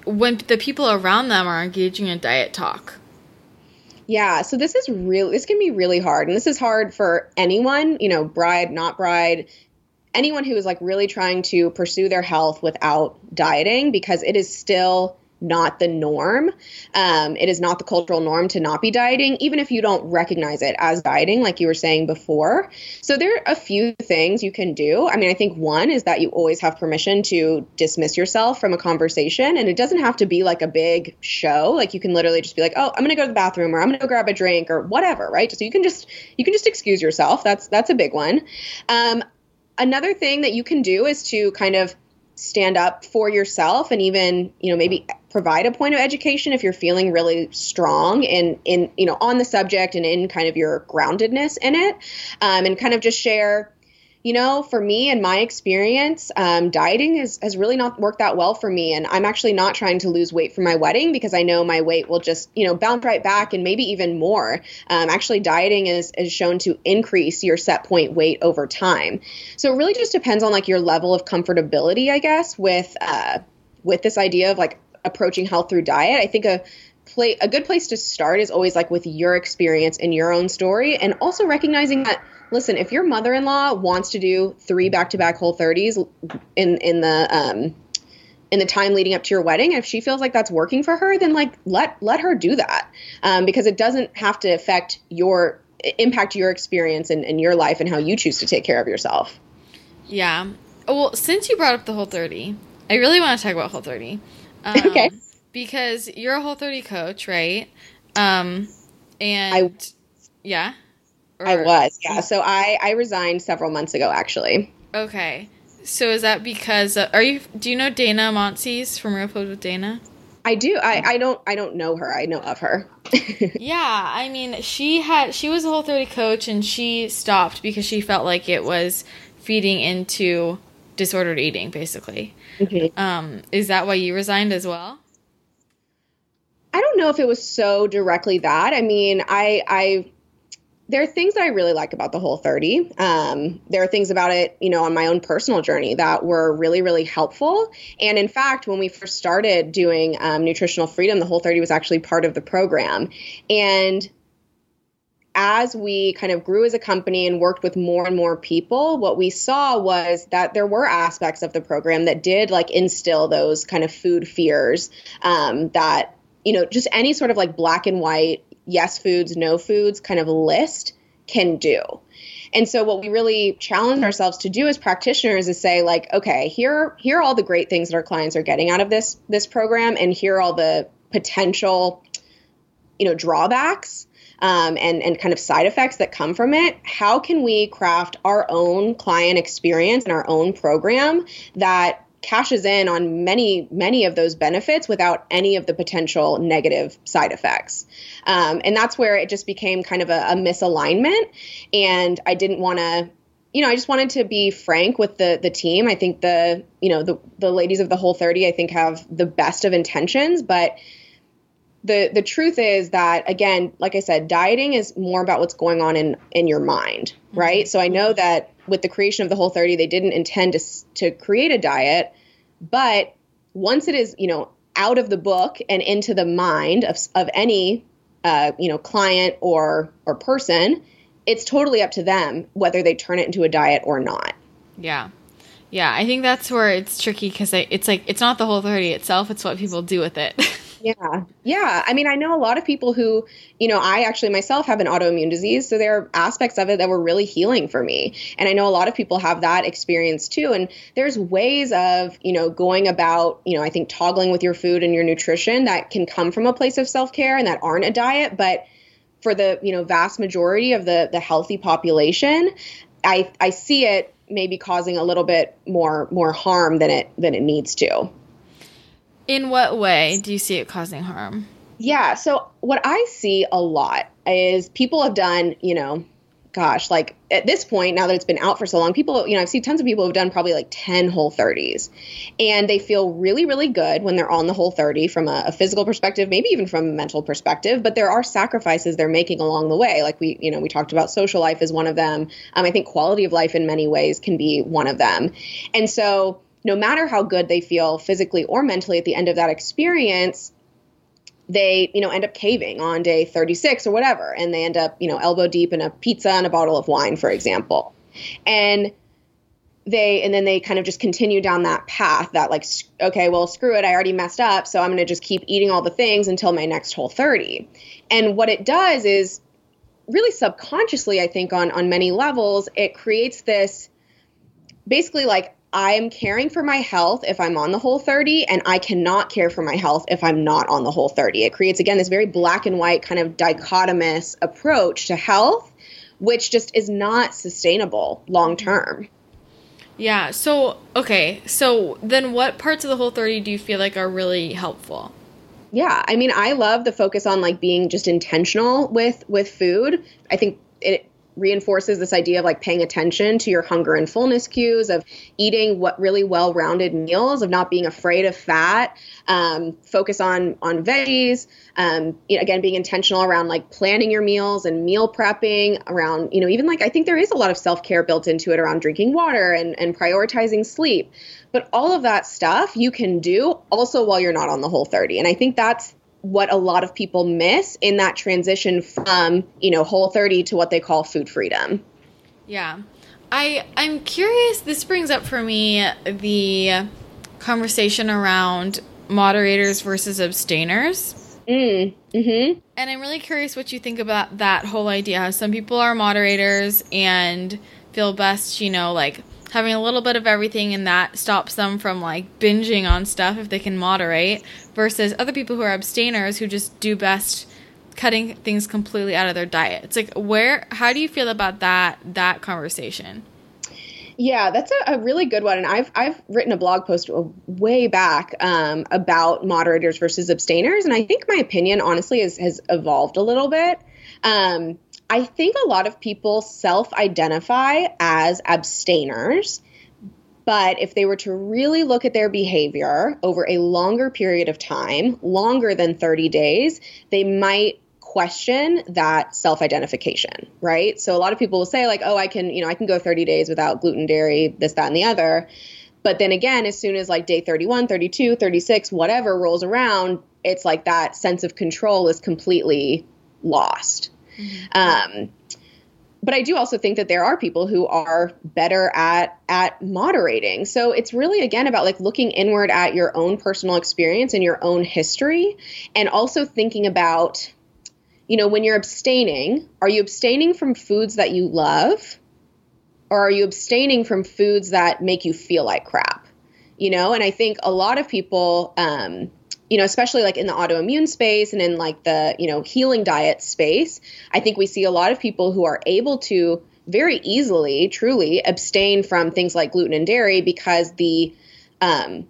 S1: when the people around them are engaging in diet talk?
S2: Yeah, so this is really this can be really hard, and this is hard for anyone, you know, bride, not bride, anyone who is like really trying to pursue their health without dieting because it is still not the norm. Um, it is not the cultural norm to not be dieting, even if you don't recognize it as dieting, like you were saying before. So there are a few things you can do. I mean, I think one is that you always have permission to dismiss yourself from a conversation, and it doesn't have to be like a big show. Like you can literally just be like, "Oh, I'm going to go to the bathroom," or "I'm going to go grab a drink," or whatever, right? So you can just you can just excuse yourself. That's that's a big one. Um, another thing that you can do is to kind of stand up for yourself and even you know maybe provide a point of education if you're feeling really strong in in you know on the subject and in kind of your groundedness in it um, and kind of just share you know, for me and my experience, um, dieting has, has really not worked that well for me. And I'm actually not trying to lose weight for my wedding because I know my weight will just, you know, bounce right back and maybe even more. Um, actually, dieting is, is shown to increase your set point weight over time. So it really just depends on like your level of comfortability, I guess, with, uh, with this idea of like approaching health through diet. I think a play, a good place to start is always like with your experience and your own story and also recognizing that listen, if your mother-in-law wants to do three back-to-back whole 30s in in the um in the time leading up to your wedding, if she feels like that's working for her, then like let let her do that um, because it doesn't have to affect your impact your experience and, and your life and how you choose to take care of yourself.
S1: Yeah. Well, since you brought up the whole 30, I really want to talk about whole 30. [laughs]
S2: Um, okay.
S1: Because you're a whole 30 coach, right? Um, and I,
S2: yeah. Or, I was, yeah. So I I resigned several months ago, actually.
S1: Okay. So is that because uh, are you? Do you know Dana Monsees from Real Food with Dana?
S2: I do. I, I don't I don't know her. I know of her. [laughs]
S1: yeah, I mean, she had she was a whole 30 coach and she stopped because she felt like it was feeding into disordered eating basically. Mm-hmm. Um is that why you resigned as well?
S2: I don't know if it was so directly that. I mean, I I there are things that I really like about the Whole 30. Um, there are things about it, you know, on my own personal journey that were really, really helpful. And in fact, when we first started doing um, nutritional freedom, the Whole 30 was actually part of the program. And as we kind of grew as a company and worked with more and more people, what we saw was that there were aspects of the program that did like instill those kind of food fears um, that, you know, just any sort of like black and white yes foods, no foods kind of list can do. And so what we really challenge ourselves to do as practitioners is say like, okay, here here are all the great things that our clients are getting out of this this program and here are all the potential you know drawbacks um, and and kind of side effects that come from it. How can we craft our own client experience and our own program that cashes in on many many of those benefits without any of the potential negative side effects um, and that's where it just became kind of a, a misalignment and i didn't want to you know i just wanted to be frank with the the team i think the you know the the ladies of the whole 30 i think have the best of intentions but the the truth is that again like i said dieting is more about what's going on in in your mind right? Mm-hmm. so i know that with the creation of the whole 30 they didn't intend to to create a diet but once it is you know out of the book and into the mind of of any uh, you know client or or person it's totally up to them whether they turn it into a diet or not.
S1: Yeah. Yeah i think that's where it's tricky because it's like it's not the whole 30 itself it's what people do with it [laughs]
S2: Yeah. Yeah. I mean, I know a lot of people who, you know, I actually myself have an autoimmune disease. So there are aspects of it that were really healing for me. And I know a lot of people have that experience too. And there's ways of, you know, going about, you know, I think toggling with your food and your nutrition that can come from a place of self care and that aren't a diet. But for the, you know, vast majority of the, the healthy population, I, I see it maybe causing a little bit more more harm than it than it needs to.
S1: In what way do you see it causing harm?
S2: Yeah, so what I see a lot is people have done, you know, gosh, like at this point, now that it's been out for so long, people, you know, I've seen tons of people who've done probably like 10 whole 30s. And they feel really, really good when they're on the whole 30 from a, a, physical perspective, maybe even from a mental perspective. But there are sacrifices they're making along the way. Like we, you know, we talked about social life is one of them. Um, I think quality of life in many ways can be one of them. And so, no matter how good they feel physically or mentally at the end of that experience, they, you know, end up caving on day 36 or whatever, and they end up, you know, elbow deep in a pizza and a bottle of wine, for example. And they and then they kind of just continue down that path that like okay well screw it. I already messed up. So i'm going to just keep eating all the things until my next whole 30 and what it does is really subconsciously i think on on many levels it creates this basically like i'm caring for my health if i'm on the whole 30 and i cannot care for my health if i'm not on the whole 30 it creates again this very black and white kind of dichotomous approach to health which just is not sustainable long term
S1: yeah. So, okay. So then what parts of the whole 30 do you feel like are really helpful?
S2: Yeah. I mean, I love the focus on like being just intentional with with food. I think it reinforces this idea of like paying attention to your hunger and fullness cues of eating what really well-rounded meals of not being afraid of fat um, focus on on veggies um, you know, again being intentional around like planning your meals and meal prepping around you know even like i think there is a lot of self-care built into it around drinking water and and prioritizing sleep. But all of that stuff you can do also while you're not on the whole 30 and i think that's what a lot of people miss in that transition from, you know, whole 30 to what they call food freedom.
S1: Yeah. I I'm curious this brings up for me the conversation around moderators versus abstainers.
S2: Mm, mm-hmm.
S1: And I'm really curious what you think about that whole idea. Some people are moderators and feel best, you know, like having a little bit of everything and that stops them from like binging on stuff if they can moderate versus other people who are abstainers who just do best cutting things completely out of their diet. It's like where how do you feel about that that conversation?
S2: Yeah, that's a, a, really good one, and I've I've written a blog post way back um, about moderators versus abstainers, and I think my opinion, honestly, is, has evolved a little bit. Um, I think a lot of people self identify as abstainers. But if they were to really look at their behavior over a longer period of time, longer than 30 days, they might question that self-identification, right? So a lot of people will say like, "Oh, I can, you know, I can go 30 days without gluten, dairy, this that and the other." But then again, as soon as like day 31, 32, 36, whatever rolls around, it's like that sense of control is completely lost. Mm-hmm. Um, but I do also think that there are people who are better at at moderating. So it's really again about like looking inward at your own personal experience and your own history and also thinking about you know when you're abstaining, are you abstaining from foods that you love or are you abstaining from foods that make you feel like crap? You know, and I think a lot of people um, you know, especially like in the autoimmune space and in like the, you know, healing diet space, I think we see a lot of people who are able to very easily, truly abstain from things like gluten and dairy because the um,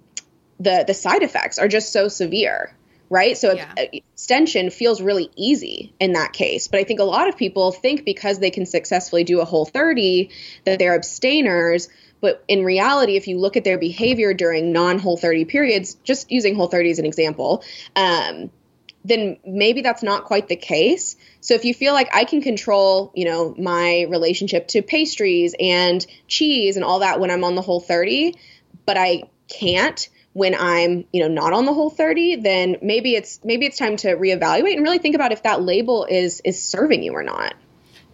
S2: the the side effects are just so severe, right? So yeah. extension feels really easy in that case. But I think a lot of people think because they can successfully do a whole 30 that they're abstainers but in reality, if you look at their behavior during non whole 30 periods, just using whole 30 as an example, um, then maybe that's not quite the case. So if you feel like I can control, you know, my relationship to pastries and cheese and all that when I'm on the whole 30, but I can't when I'm, you know, not on the whole 30, then maybe it's maybe it's time to reevaluate and really think about if that label is is serving you or not.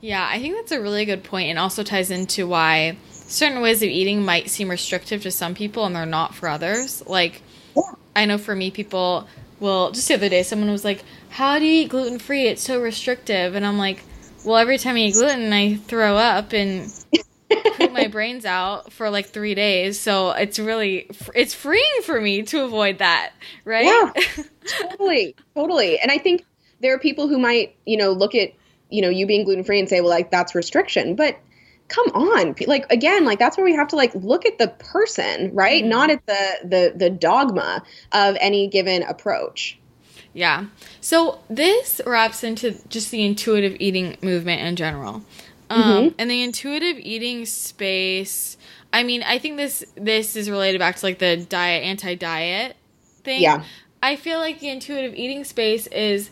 S1: Yeah, I think that's a really good point and also ties into why certain ways of eating might seem restrictive to some people and they're not for others. Like, yeah. I know for me, people will just the other day, someone was like, "How do you eat gluten free? It's so restrictive." And I'm like, "Well, every time I eat gluten, I throw up and." poop my [laughs] brains out for like three days so it's really it's freeing for me to avoid that right
S2: yeah [laughs] totally totally and i think there are people who might you know look at you know you being gluten free and say well like that's restriction but come on. Like again like that's where we have to like look at the person right? Mm-hmm. not at the the the dogma of any given approach.
S1: Yeah. So this wraps into just the intuitive eating movement in general. Um mm-hmm. and the intuitive eating space i mean i think this this is related back to like the diet anti-diet thing.
S2: Yeah.
S1: I feel like the intuitive eating space is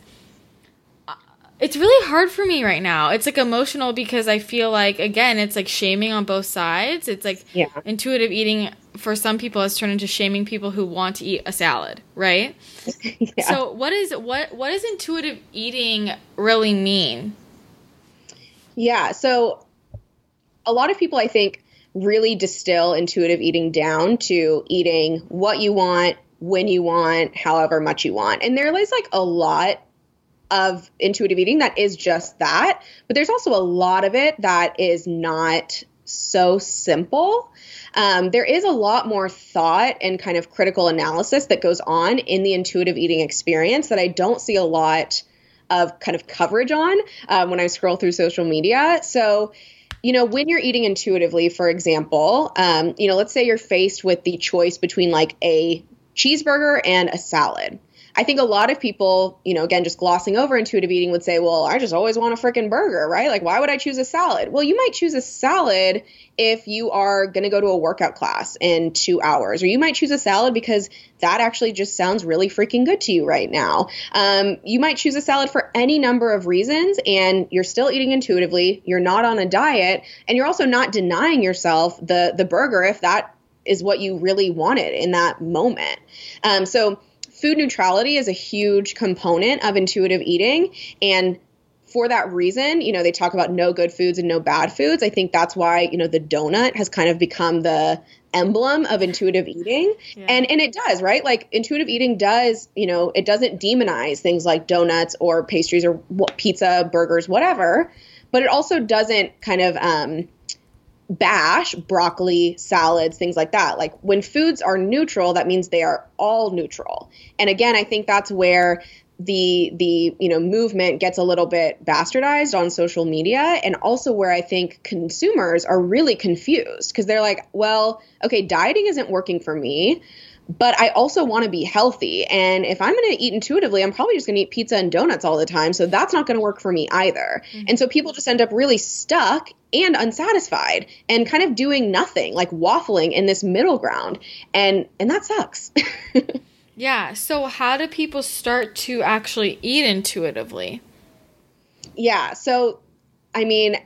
S1: it's really hard for me right now. It's like emotional because I feel like again, it's like shaming on both sides. It's like
S2: yeah.
S1: intuitive eating for some people has turned into shaming people who want to eat a salad, right? [laughs] yeah. So what is what what does intuitive eating really mean?
S2: Yeah, so a lot of people I think really distill intuitive eating down to eating what you want, when you want, however much you want. And there is like a lot of intuitive eating that is just that, but there's also a lot of it that is not so simple. Um, there is a lot more thought and kind of critical analysis that goes on in the intuitive eating experience that I don't see a lot of kind of coverage on um, when I scroll through social media. So, you know, when you're eating intuitively, for example, um, you know, let's say you're faced with the choice between like a cheeseburger and a salad. I think a lot of people, you know, again, just glossing over intuitive eating would say, well, I just always want a freaking burger, right? Like, why would I choose a salad? Well, you might choose a salad if you are going to go to a workout class in two hours, or you might choose a salad because that actually just sounds really freaking good to you right now. Um, you might choose a salad for any number of reasons, and you're still eating intuitively. You're not on a diet, and you're also not denying yourself the the burger if that is what you really wanted in that moment. Um, so food neutrality is a huge component of intuitive eating and for that reason, you know, they talk about no good foods and no bad foods. I think that's why, you know, the donut has kind of become the emblem of intuitive eating. Yeah. And and it does, right? Like intuitive eating does, you know, it doesn't demonize things like donuts or pastries or pizza, burgers, whatever, but it also doesn't kind of um bash broccoli, salads, things like that. Like when foods are neutral, that means they are all neutral. And again, I think that's where the the you know movement gets a little bit bastardized on social media and also where I think consumers are really confused because they're like, well, okay, dieting isn't working for me but I also want to be healthy. And if I'm going to eat intuitively, I'm probably just going to eat pizza and donuts all the time. So that's not going to work for me either. Mm-hmm. And so people just end up really stuck and unsatisfied and kind of doing nothing, like waffling in this middle ground. And and that sucks. [laughs]
S1: yeah. So how do people start to actually eat intuitively?
S2: Yeah. So I mean,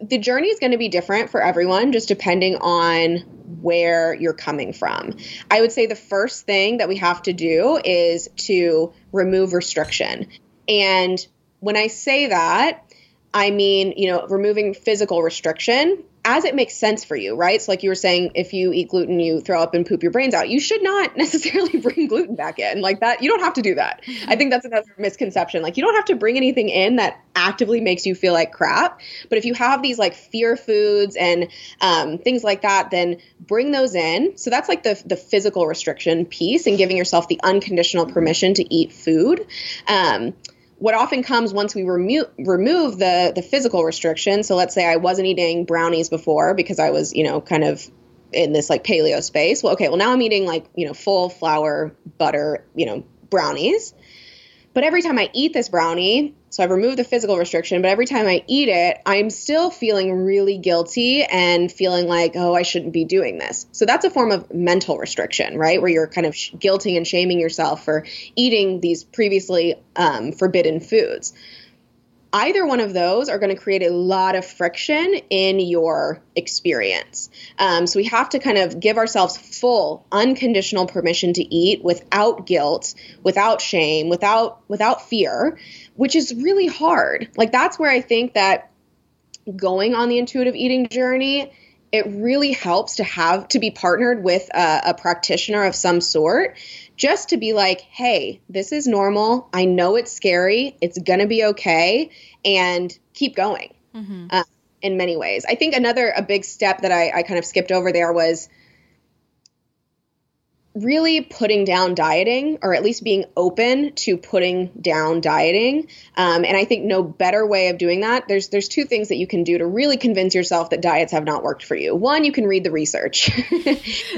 S2: the journey is going to be different for everyone just depending on where you're coming from. I would say the first thing that we have to do is to remove restriction. And when I say that, I mean, you know, removing physical restriction as it makes sense for you, right? So, like you were saying, if you eat gluten, you throw up and poop your brains out. You should not [laughs] necessarily bring gluten back in like that. You don't have to do that. I think that's another misconception. Like, you don't have to bring anything in that actively makes you feel like crap. But if you have these like fear foods and um, things like that, then bring those in. So that's like the the physical restriction piece and giving yourself the unconditional permission to eat food. Um, what often comes once we remo- remove the the physical restriction. So let's say i wasn't eating brownies before because i was you know kind of in this like paleo space. Well okay well now i'm eating like you know full flour butter you know brownies but every time I eat this brownie, so I've removed the physical restriction, but every time I eat it, I'm still feeling really guilty and feeling like, oh, I shouldn't be doing this. So that's a form of mental restriction, right? Where you're kind of guilting and shaming yourself for eating these previously um, forbidden foods either one of those are going to create a lot of friction in your experience. Um, so we have to kind of give ourselves full, unconditional permission to eat without guilt, without shame, without without fear, which is really hard. Like that's where I think that going on the intuitive eating journey it really helps to have to be partnered with a, a practitioner of some sort just to be like, hey, this is normal. I know it's scary. It's going to be okay. And keep going mm-hmm. uh, in many ways. I think another, a big step that I, I kind of skipped over there was really putting down dieting or at least being open to putting down dieting um, and i think no better way of doing that there's there's two things that you can do to really convince yourself that diets have not worked for you one you can read the research [laughs]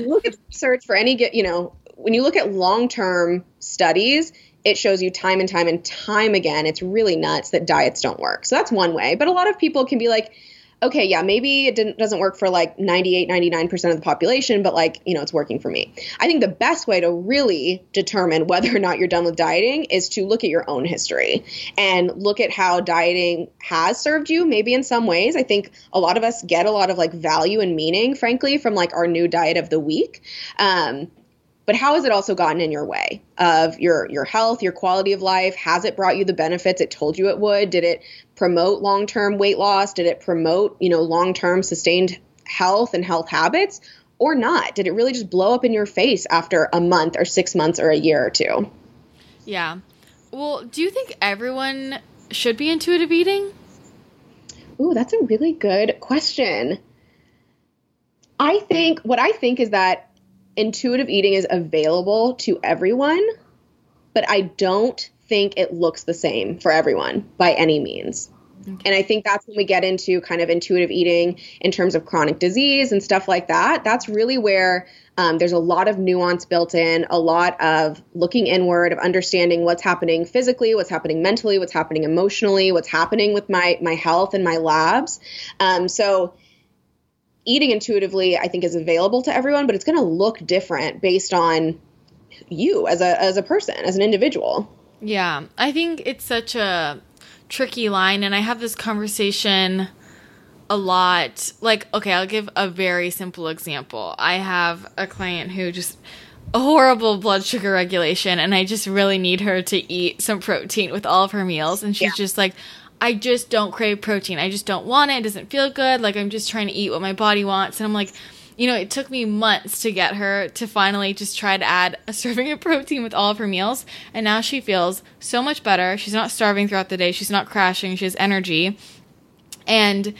S2: look at the research for any get you know when you look at long term studies, it shows you time and time and time again, it's really nuts that diets don't work. So that's one way. But a lot of people can be like, okay, yeah, maybe it doesn't work for like 98, 99% of the population, but like, you know, it's working for me. I think the best way to really determine [laughs] whether or not you're done with dieting is to look at your own history and look at how dieting has served you, maybe in some ways. I think a lot of us get a lot of like value and meaning, frankly, from like our new diet of the week. Um, but how has it also gotten in your way of your your health your quality of life has it brought you the benefits it told you it would did it promote long-term weight loss did it promote you know long-term sustained health and health habits or not? Did it really just blow up in your face after a month or six months or a year or two?
S1: Yeah. Well, do you think everyone should be intuitive eating?
S2: Ooh, that's a really good question. I think what I think is that intuitive eating is available to everyone, but I don't think it looks the same for everyone by any means. Okay. And I think that's when we get into kind of intuitive eating in terms of chronic disease and stuff like that. That's really where um, there's a lot of nuance built in, a lot of looking inward, of understanding what's happening physically, what's happening mentally, what's happening emotionally, what's happening with my my health and my labs. Um, so eating intuitively, I think, is available to everyone, but it's going to look different based on you as a as a person, as an individual.
S1: Yeah, I think it's such a tricky line, and I have this conversation a lot. Like, okay, I'll give a very simple example. I have a client who just a horrible blood sugar regulation, and I just really need her to eat some protein with all of her meals, and she's yeah. just like. I just don't crave protein. I just don't want it. It doesn't feel good. Like I'm just trying to eat what my body wants. And I'm like, you know, it took me months to get her to finally just try to add a [laughs] serving of protein with all of her meals. And now she feels so much better. She's not starving throughout the day. She's not crashing. She has energy. And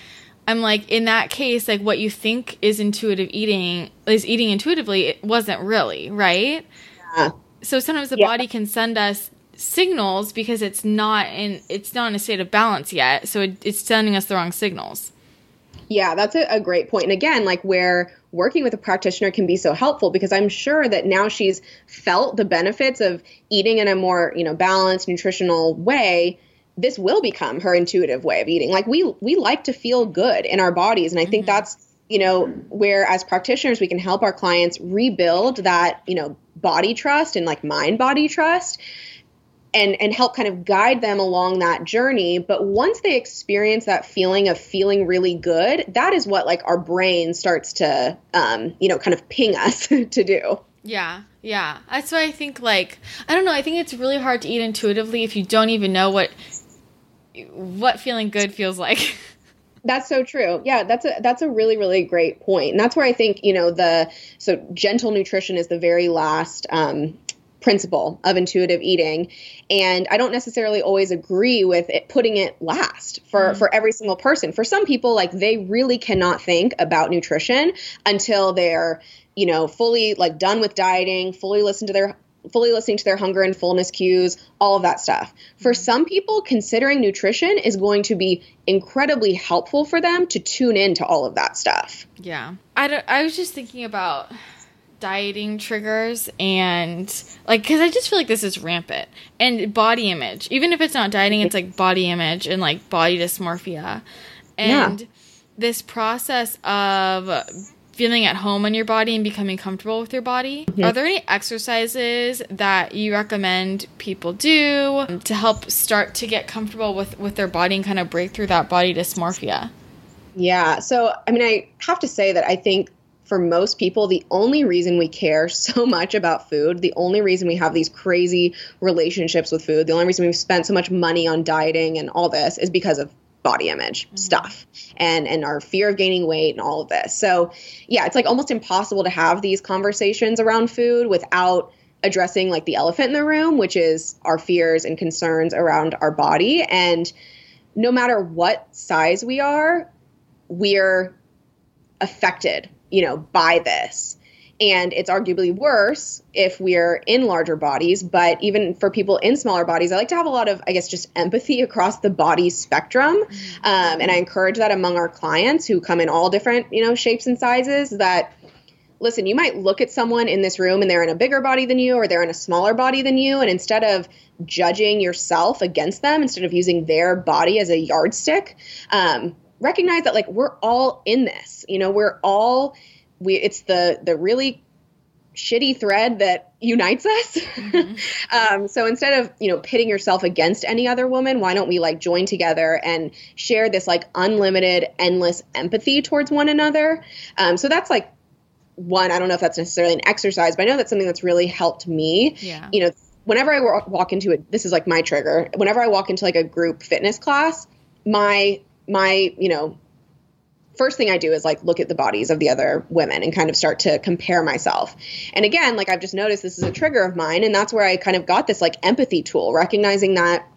S1: I'm like, in that case, like what you think is intuitive eating is eating intuitively, it wasn't really, right? Yeah. So sometimes the yeah. body can send us signals because it's not in it's not in a state of balance yet. So it, it's sending us the wrong signals.
S2: Yeah, that's a, a great point. And again, like where working with a practitioner can be so helpful because I'm sure that now she's felt the benefits of eating in a more, you know, balanced nutritional way. This will become her intuitive way of eating. Like we we like to feel good in our bodies and I think mm-hmm. that's, you know, where as practitioners we can help our clients rebuild that, you know, body trust and like mind body trust and and help kind of guide them along that journey. But once they experience that feeling of feeling really good that is what like our brain starts to um you know kind of ping us [laughs] to do.
S1: Yeah yeah. That's why i think like i don't know i think it's really hard to eat intuitively if you don't even know what what feeling good feels like. [laughs]
S2: That's so true. Yeah, that's a that's a really really great point, and that's where I think you know the so gentle nutrition is the very last um, principle of intuitive eating and i don't necessarily always agree with it putting it last for mm-hmm. for every single person for some people like they really cannot think about nutrition until they're you know fully like done with dieting fully listen to their fully listening to their hunger and fullness cues, all of that stuff. For mm-hmm. some people, considering nutrition is going to be incredibly helpful for them to tune into all of that stuff.
S1: Yeah. I, don't. I was just thinking about dieting triggers and like because i just feel like this is rampant and body image even if it's not dieting it's like body image and like body dysmorphia and yeah. this process of feeling at home in your body and becoming comfortable with your body mm-hmm. are there any exercises that you recommend people do to help start to get comfortable with with their body and kind of break through that body dysmorphia
S2: yeah so i mean i have to say that i think for most people, the only reason we care so [laughs] much about food, the only reason we have these crazy relationships with food, the only reason we've spent so much money on dieting and all this is because of body image mm-hmm. stuff and and our fear of gaining weight and all of this. So, yeah, it's like almost impossible to have these conversations around food without addressing like the elephant in the room, which is our fears and concerns around our body and no matter what size we are, we're affected you know, by this. And it's arguably worse if we're in larger bodies. But even for people in smaller bodies, I like to have a lot of, I guess, just empathy across the body spectrum. Um, and I encourage that among our clients who come in all different, you know, shapes and sizes that listen, you might look at someone in this room and they're in a bigger body than you or they're in a smaller body than you. And instead of judging yourself against them, instead of using their body as a yardstick, um, recognize that like we're all in this. You know, we're all we it's the the really shitty thread that unites us. Mm-hmm. [laughs] um, so instead of you know pitting yourself against any other woman, why don't we like join together and share this like unlimited, endless empathy towards one another? Um, so that's like one. I don't know if that's necessarily an exercise, but I know that's something that's really helped me. Yeah. You know, whenever I walk into it, this is like my trigger. Whenever I walk into like a group fitness class, my my you know first thing I do is like look at the bodies of the other women and kind of start to compare myself. And again, like I've just noticed this is a trigger of mine and that's where I kind of got this like empathy tool, recognizing that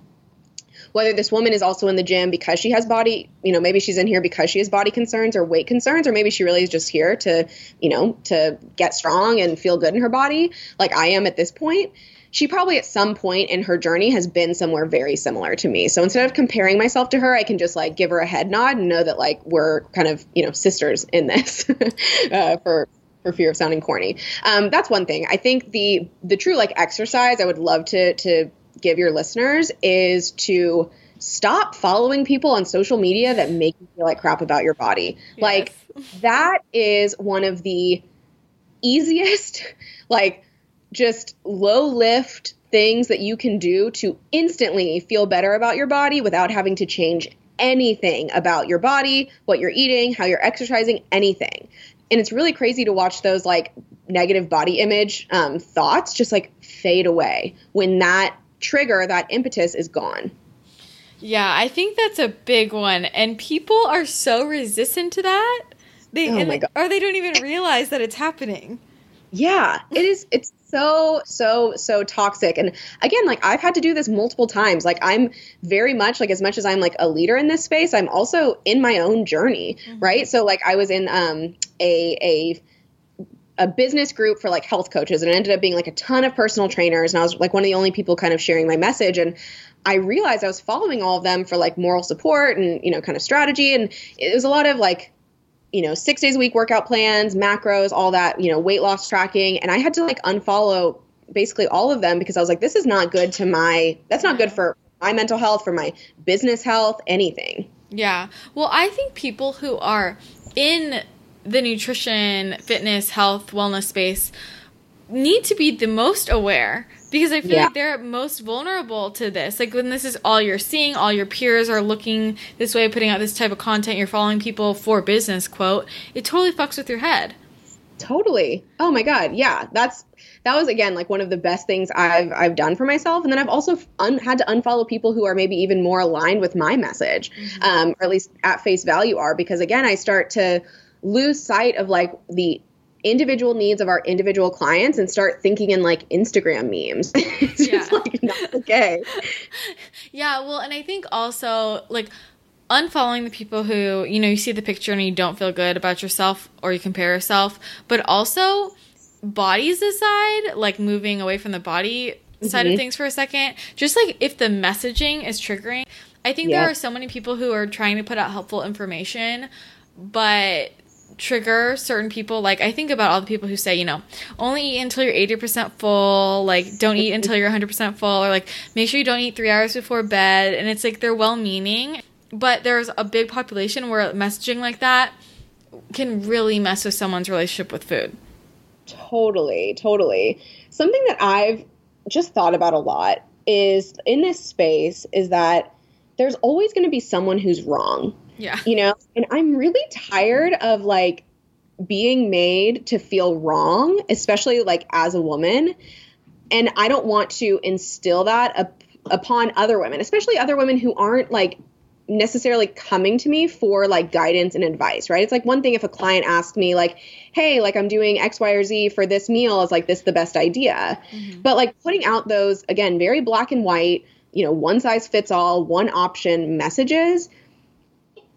S2: whether this woman is also in the gym because she has body, you know, maybe she's in here because she has body concerns or weight concerns, or maybe she really is just here to, you know, to get strong and feel good in her body, like I am at this point she probably at some point in her journey has been somewhere very similar to me. So instead of comparing myself to her, I can just like give her a head nod and know that like we're kind of, you know, sisters in this [laughs] uh, for for fear of sounding corny. Um, that's one thing. I think the the true like exercise I would love to to give your listeners is to stop following people on social media that make you feel like crap about your body. Yes. Like [laughs] that is one of the easiest [laughs] like just low lift things that you can do to instantly feel better about your body without having to change anything about your body, what you're eating, how you're exercising, anything. And it's really crazy to watch those like negative body image um, thoughts just like fade away when that trigger, that impetus is gone.
S1: Yeah, I think that's a big one. And people are so resistant to that. They, oh my God. Or they don't even realize that it's happening.
S2: Yeah, it is. It's so so so toxic. And again like i've had to do this multiple times. Like i'm very much like as much as i'm like a leader in this space i'm also in my own journey mm-hmm. right? So like i was in um a a a business group for like health coaches and it ended up being like a ton of personal trainers and I was like one of the only people kind of sharing my message. And I realized I was following all of them for like moral support and you know kind of strategy. And it was a lot of like you know, six days a week workout plans, macros, all that, you know, weight loss tracking. And I had to like unfollow basically all of them because I was like, this is not good to my, that's not good for my mental health, for my business health, anything.
S1: Yeah. Well, I think people who are in the nutrition, fitness, health, wellness space need to be the most aware because I feel yeah. like they're most vulnerable to this. Like when this is all you're seeing, all your peers are looking this way, putting out this type of content, you're following people for business, quote, it totally fucks with your head.
S2: Totally. Oh my god, yeah. That's that was again like one of the best things I've I've done for myself, and then I've also un- had to unfollow people who are maybe even more aligned with my message, mm-hmm. um, or at least at face value are, because again, I start to lose sight of like the individual needs of our individual clients and start thinking in like Instagram memes. [laughs] it's yeah. just like not okay. [laughs]
S1: yeah, well, and I think also like unfollowing the people who, you know, you see the picture and you don't feel good about yourself or you compare yourself, but also bodies aside, like moving away from the body side mm-hmm. of things for a second, just like if the messaging is triggering, I think yeah. there are so many people who are trying to put out helpful information, but trigger certain people. Like I think about all the people who say, you know, only eat until you're 80% full, like don't eat until you're 100% full or like make sure you don't eat 3 hours before bed and it's like they're well-meaning, but there's a big population where messaging like that can really mess with someone's relationship with food.
S2: Totally, totally. Something that I've just thought about a lot is in this space is that there's always going to be someone who's wrong
S1: yeah.
S2: You know, and I'm really tired of like being made to feel wrong, especially like as a woman. And I don't want to instill that up, upon other women, especially other women who aren't like necessarily coming to me for like guidance and advice, right? It's like one thing if a client asked me like, "Hey, like I'm doing X, Y, or Z for this meal, is like this the best idea?" Mm-hmm. But like putting out those again, very black and white, you know, one size fits all, one option messages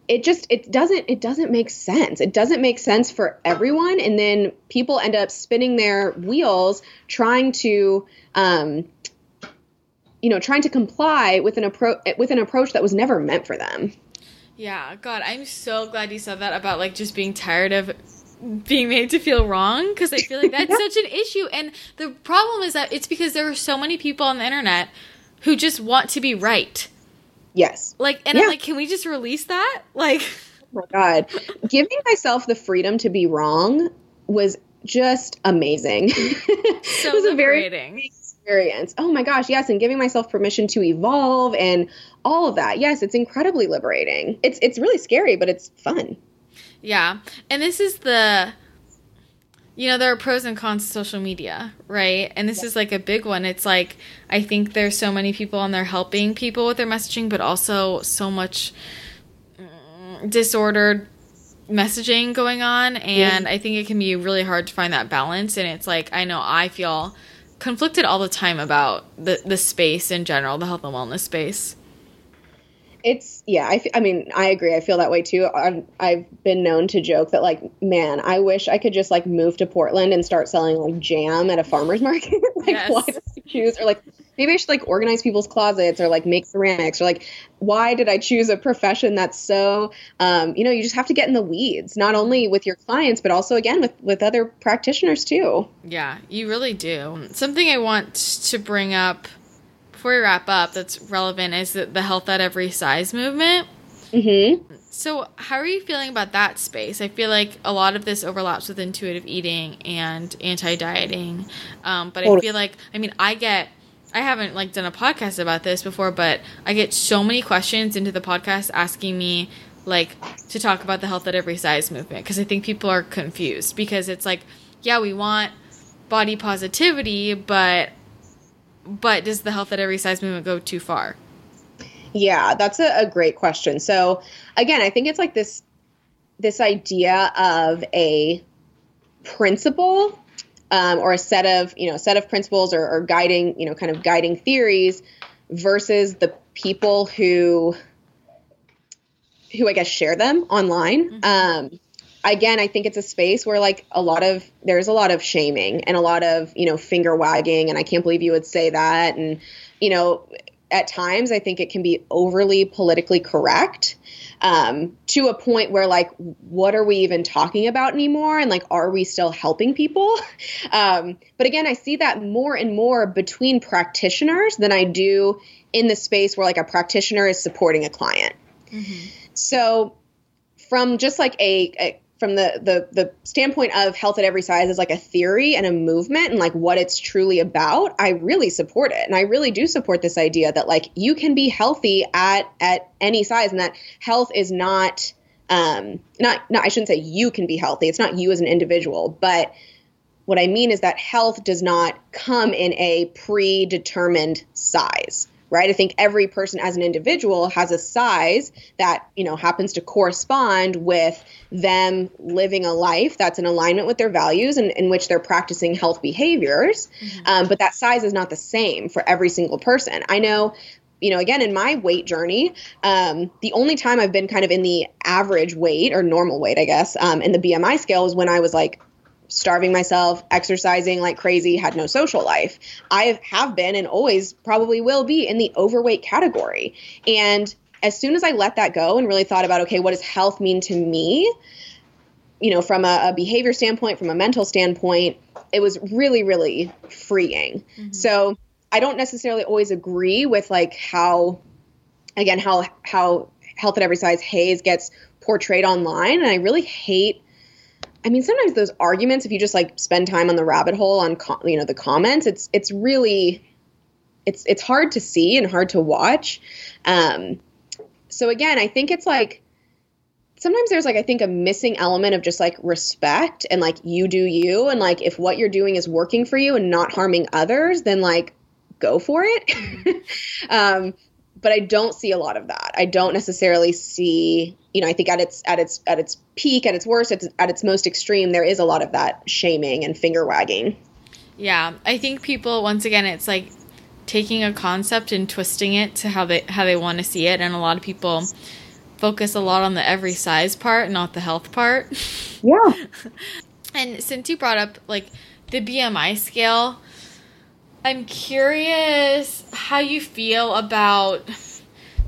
S2: it just it doesn't it doesn't make sense. It doesn't make sense for everyone. And then people end up spinning their wheels trying to um you know trying to comply with an approach with an approach that was never meant for them.
S1: Yeah god i'm so glad you said that about like just being tired of being made to feel wrong because i feel like that's [laughs] yeah. such an issue. And the problem is that it's because there are so many people on the internet who just want to be right
S2: Yes.
S1: Like, and yeah. I'm like, can we just release that? Like,
S2: oh my God. Giving myself the freedom to be wrong was just amazing. [laughs] So
S1: it was liberating. a very
S2: experience. Oh my gosh, yes, and giving myself permission to evolve and all of that. Yes, it's incredibly liberating. It's it's really scary, but it's fun.
S1: Yeah. And this is the you know there are pros and cons to social media right and this yeah. is like a big one it's like i think there's so many people and they're helping people with their messaging but also so much mm, disordered messaging going on and yeah. I think it can be really hard to find that balance and it's like I know I feel conflicted all the time about the the space in general, the health and wellness space.
S2: It's yeah, I, I mean, I agree. I feel that way too. I've, I've been known to joke that like, man, I wish I could just like move to Portland and start selling like jam at a farmer's [laughs] market. like, yes. why did I choose? Or like, maybe I should like organize people's closets or like make ceramics or like, why did I choose a profession that's so, um, you know, you just have to get in the weeds, not only with your clients, but also again with with other practitioners too.
S1: Yeah, you really do. Something I want to bring up before we wrap up that's relevant is the, the health at every size movement. Mm-hmm. So, how are you feeling about that space? I feel like a lot of this overlaps with intuitive eating and anti dieting, um, but I feel like I mean I get I haven't like done a podcast about this before, but I get so many questions into the podcast asking me like to talk about the health at every size movement because I think people are confused because it's like yeah we want body positivity, but but does the health at every size movement go too far?
S2: Yeah, that's a, a great question. So again, I think it's like this this idea of a principle um, or a set of you know set of principles or, or, guiding you know kind of guiding theories versus the people who who I guess share them online. Mm-hmm. Um, again, I think it's a space where like a lot of there's a lot of shaming and a lot of you know finger wagging, and I can't believe you would say that, and you know at times I think it can be overly politically correct um, to a point where like what are we even talking about anymore? And like are we still helping people? [laughs] Um, but again i see that more and more between practitioners than i do in the space where like a practitioner is supporting a client. Mm-hmm. so from just like a, a from the, the the standpoint of health at every size is like a theory and a movement and like what it's truly about i really support it. And i really do support this idea that like you can be healthy at at any size and that health is not um not not i shouldn't say you can be healthy. It's not you as an individual but what i mean is that health does not come in a predetermined size right? I think every person as an individual has a size that, you know, happens to correspond with them living a life that's in alignment with their values and in which they're practicing health behaviors. Mm-hmm. Um, but that size is not the same for every single person. I know you know, again, in my weight journey, um, the only time I've been kind of in the average weight or normal weight, I guess, um, in the BMI scale was when I was like starving myself, exercising like crazy, had no social life. I have been and always probably will be in the overweight category. And as soon as I let that go and really thought about, okay, what does health mean to me? You know, from a, a behavior standpoint, from a mental standpoint, it was really, really freeing. Mm-hmm. So I don't necessarily always agree with like how, again, how how health at every size HAES gets portrayed online, and I really hate I mean, sometimes those arguments, if you just like spend time on the rabbit hole on you know the comments, it's it's really it's it's hard to see and hard to watch. Um, so again, I think it's like sometimes there's like I think a missing element of just like respect and like you do you and like if what you're doing is working for you and not harming others, then like go for it. [laughs] um, but I don't see a lot of that. I don't necessarily see, you know, I think at its at its at its peak, at its worst, at its, at its most extreme, there is a lot of that shaming and finger wagging.
S1: Yeah, I think people once again, it's like taking a concept and twisting it to how they how they want to see it, and a lot of people focus a lot on the every size part, not the health part.
S2: Yeah. [laughs]
S1: and since you brought up like the BMI scale, I'm curious how you feel about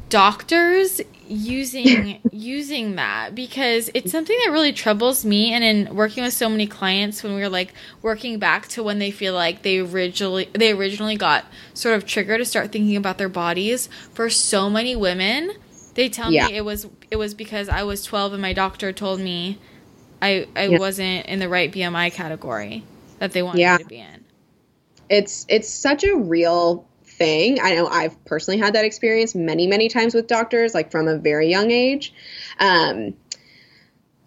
S1: doctors using [laughs] using that because it's something that really troubles me and in working with so many clients when we are like working back to when they feel like they originally they originally got sort of triggered to start thinking about their bodies for so many women they tell yeah. me it was it was because I was 12 and my doctor told me I I yeah. wasn't in the right BMI category that they wanted yeah. me to be in
S2: it's it's such a real thing. I know I've personally had that experience many, many times with doctors, like from a very young age. Um,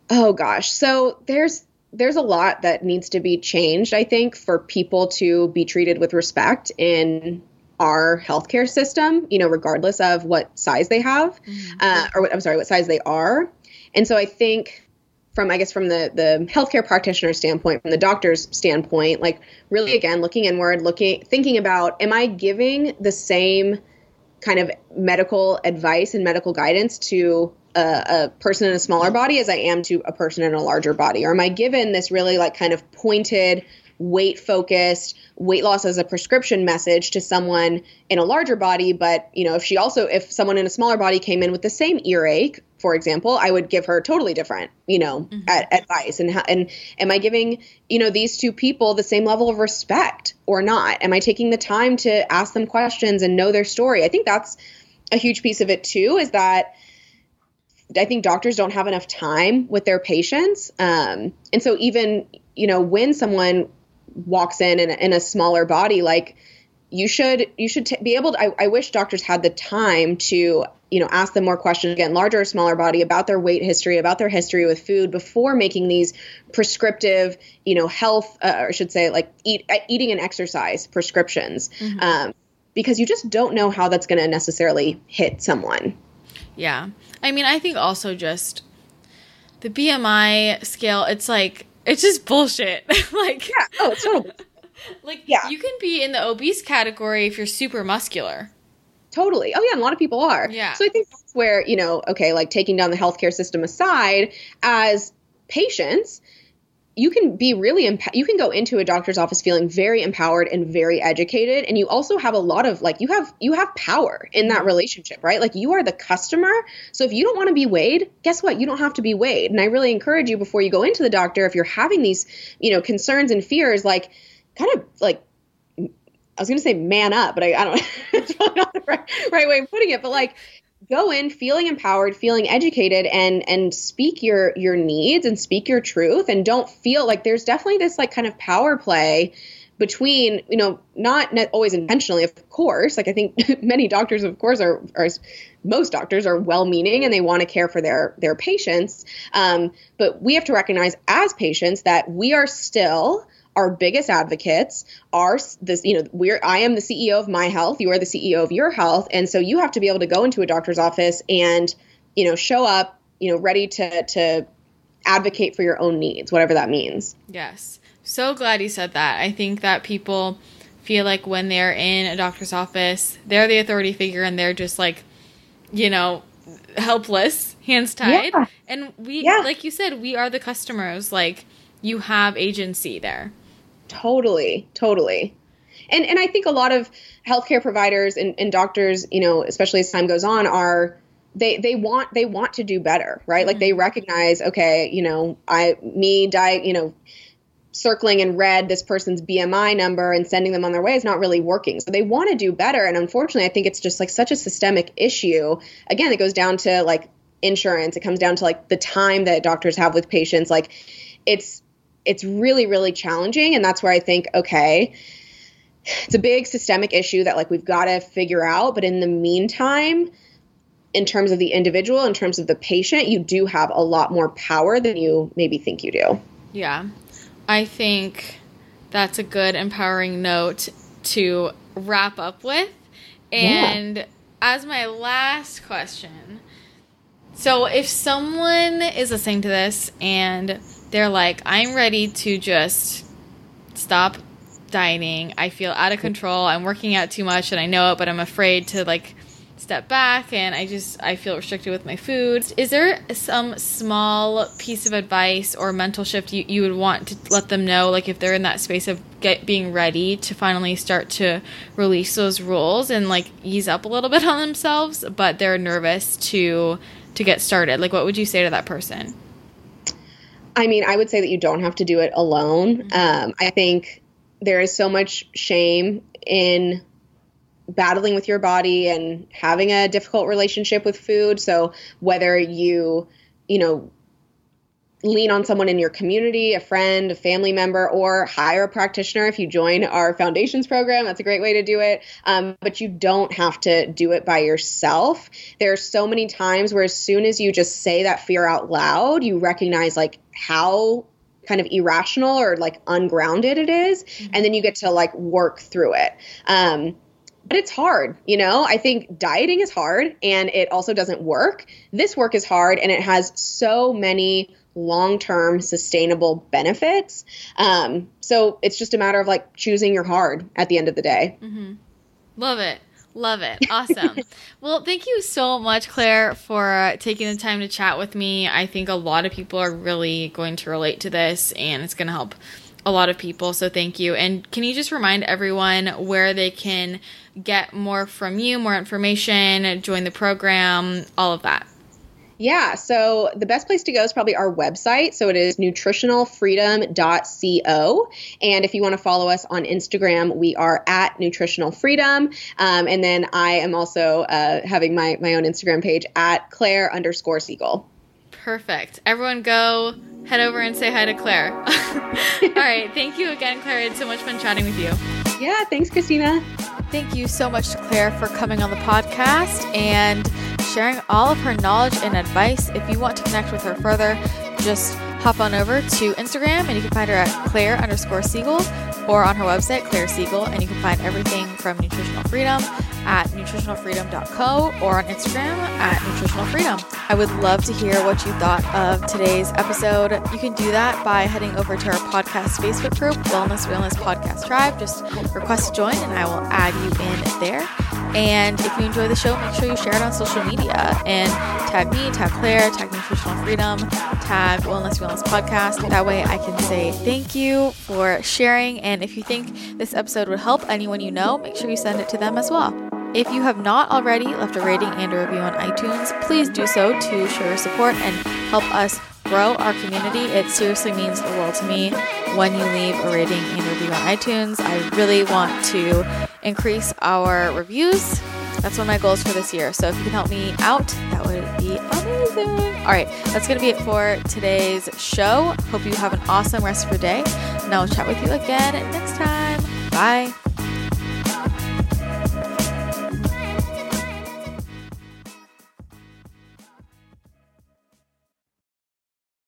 S2: oh gosh, so there's there's a lot that needs to be changed. I think for people to be treated with respect in our healthcare system, you know, regardless of what size they have, mm-hmm. uh, or what, I'm sorry, what size they are. And so I think from I guess from the the healthcare practitioner standpoint, from the doctor's standpoint, like really again looking inward, looking thinking about am I giving the same kind of medical advice and medical guidance to a, a, person in a smaller body as I am to a person in a larger body? Or am I given this really like kind of pointed, weight focused, weight loss as a prescription message to someone in a larger body? But, you know, if she also, if someone in a smaller body came in with the same earache, for example, I would give her totally different, you know, mm-hmm. advice. And how, and am I giving, you know, these two people the same level of respect or not? Am I taking the time to ask them questions and know their story? I think that's a huge piece of it too. Is that I think doctors don't have enough time with their patients, um, and so even you know when someone walks in in a, in a smaller body, like you should you should t- be able to. I, I wish doctors had the time to you know ask them more questions again larger or smaller body about their weight history about their history with food before making these prescriptive you know health uh, or I should say like eat, uh, eating and exercise prescriptions. Mm-hmm. um, because you just don't know how that's going to necessarily hit someone.
S1: Yeah. I mean i think also just the bmi scale it's like it's just bullshit. [laughs] Like
S2: yeah. Oh it's totally [laughs]
S1: like yeah you can be in the obese category if you're super muscular
S2: Totally. Oh yeah, and a lot of people are.
S1: Yeah.
S2: So I think that's where, you know, okay, like taking down the healthcare system aside, as patients, you can be really emp- you can go into a doctor's office feeling very empowered and very educated and you also have a lot of like you have you have power in that relationship right like you are the customer so if you don't want to be weighed guess what you don't have to be weighed and i really encourage you before you go into the doctor if you're having these you know concerns and fears like kind of like I was going to say man up, but I, I don't. [laughs] it's probably not the right, right way of putting it. But like, go in feeling empowered, feeling educated, and and speak your your needs and speak your truth, and don't feel like there's definitely this like kind of power play between you know not always intentionally of course like i think [laughs] many doctors of course are, are most doctors are well-meaning and they want to care for their their patients um, but we have to recognize as patients that we are still our biggest advocates are this you know we're i am the ceo of my health you are the ceo of your health and so you have to be able to go into a doctor's office and you know show up you know ready to to advocate for your own needs whatever that means.
S1: Yes. So glad you said that. I think that people feel like when they're in a doctor's office they're the authority figure and they're just like you know helpless hands tied. Yeah. and we yeah. like you said we are the customers. Like you have agency there
S2: Totally, totally. And and I think a lot of healthcare providers and, and doctors, you know, especially as time goes on, are they they want they want to do better, right? Mm-hmm. Like they recognize, okay, you know, I me die, you know, circling in red this person's BMI number and sending them on their way is not really working. So they want to do better. And unfortunately, I think it's just like such a systemic issue. Again, it goes down to like insurance. It comes down to like the time that doctors have with patients. Like it's it's really really challenging and that's where i think okay it's a big systemic issue that like we've got to figure out but in the meantime in terms of the individual in terms of the patient you do have a lot more power than you maybe think you do.
S1: Yeah. I think that's a good empowering note to wrap up with. And yeah. as my last question so if someone is listening to this and they're like, I'm ready to just stop dieting. I feel out of control. I'm working out too much and I know it, but I'm afraid to like step back and I just I feel restricted with my food. Is there some small piece of advice or mental shift you, you would want to let them know like if they're in that space of get being ready to finally start to release those rules and like ease up a little bit [laughs] on themselves, but they're nervous to to get started? Like what would you say to that person?
S2: I mean, I would say that you don't have to do it alone. Mm-hmm. Um, I think there is so much shame in battling with your body and having a difficult relationship with food. So whether you, you know, lean on someone in your community, a friend, a family member, or hire a practitioner if you join our foundations program. That's a great way to do it. Um, but you don't have to do it by yourself. There are so many times where as soon as you just say that fear out loud, you recognize like how kind of irrational or like ungrounded it is, mm-hmm. and then you get to like work through it. Um, but it's hard, you know? I think dieting is hard and it also doesn't work. This work is hard and it has so many long term sustainable benefits. Um, so it's just a matter of like choosing your hard at the end of the day.
S1: Mm-hmm. Love it. Love it. [laughs] Awesome. well, thank you so much, Claire, for uh, taking the time to chat with me. I think a lot of people are really going to relate to this and it's going to help a lot of people. So thank you. And can you just remind everyone where they can get more from you, more information, join the program, all of that?
S2: Yeah, so the best place to go is probably our website. So it is nutritionalfreedom.co. And if you want to follow us on Instagram, we are at Nutritional Freedom. Um, and then I am also uh, having my, my own Instagram page at Claire underscore Siegel.
S1: Perfect. Everyone go head over and say hi to Claire. [laughs] All right. Thank you again, Claire. It's so much fun chatting with you.
S2: Yeah. Thanks, Christina.
S1: Thank you so much to Claire for coming on the podcast and sharing all of her knowledge and advice. If you want to connect with her further, just hop on over to Instagram and you can find her at Claire underscore Siegel or on her website, Claire Siegel, and you can find everything from Nutritional Freedom at nutritionalfreedom.co or on Instagram at Nutritional Freedom. I would love to hear what you thought of today's episode. You can do that by heading over to our podcast Facebook group, Wellness Wellness Podcast Tribe. Just request to join and I will add you in there. And if you enjoy the show, make sure you share it on social media and tag me, tag Claire, tag Nutritional Freedom, tag Wellness Wellness Podcast. That way I can say thank you for sharing. And if you think this episode would help anyone you know, make sure you send it to them as well. If you have not already left a rating and a review on iTunes, please do so to show your support and help us grow our community. It seriously means the world to me when you leave a rating and review on iTunes. I really want to increase our reviews. That's one of my goals for this year. So if you can help me out, that would be amazing. All right, that's going to be it for today's show. Hope you have an awesome rest of your day. And I will chat with you again next time. Bye.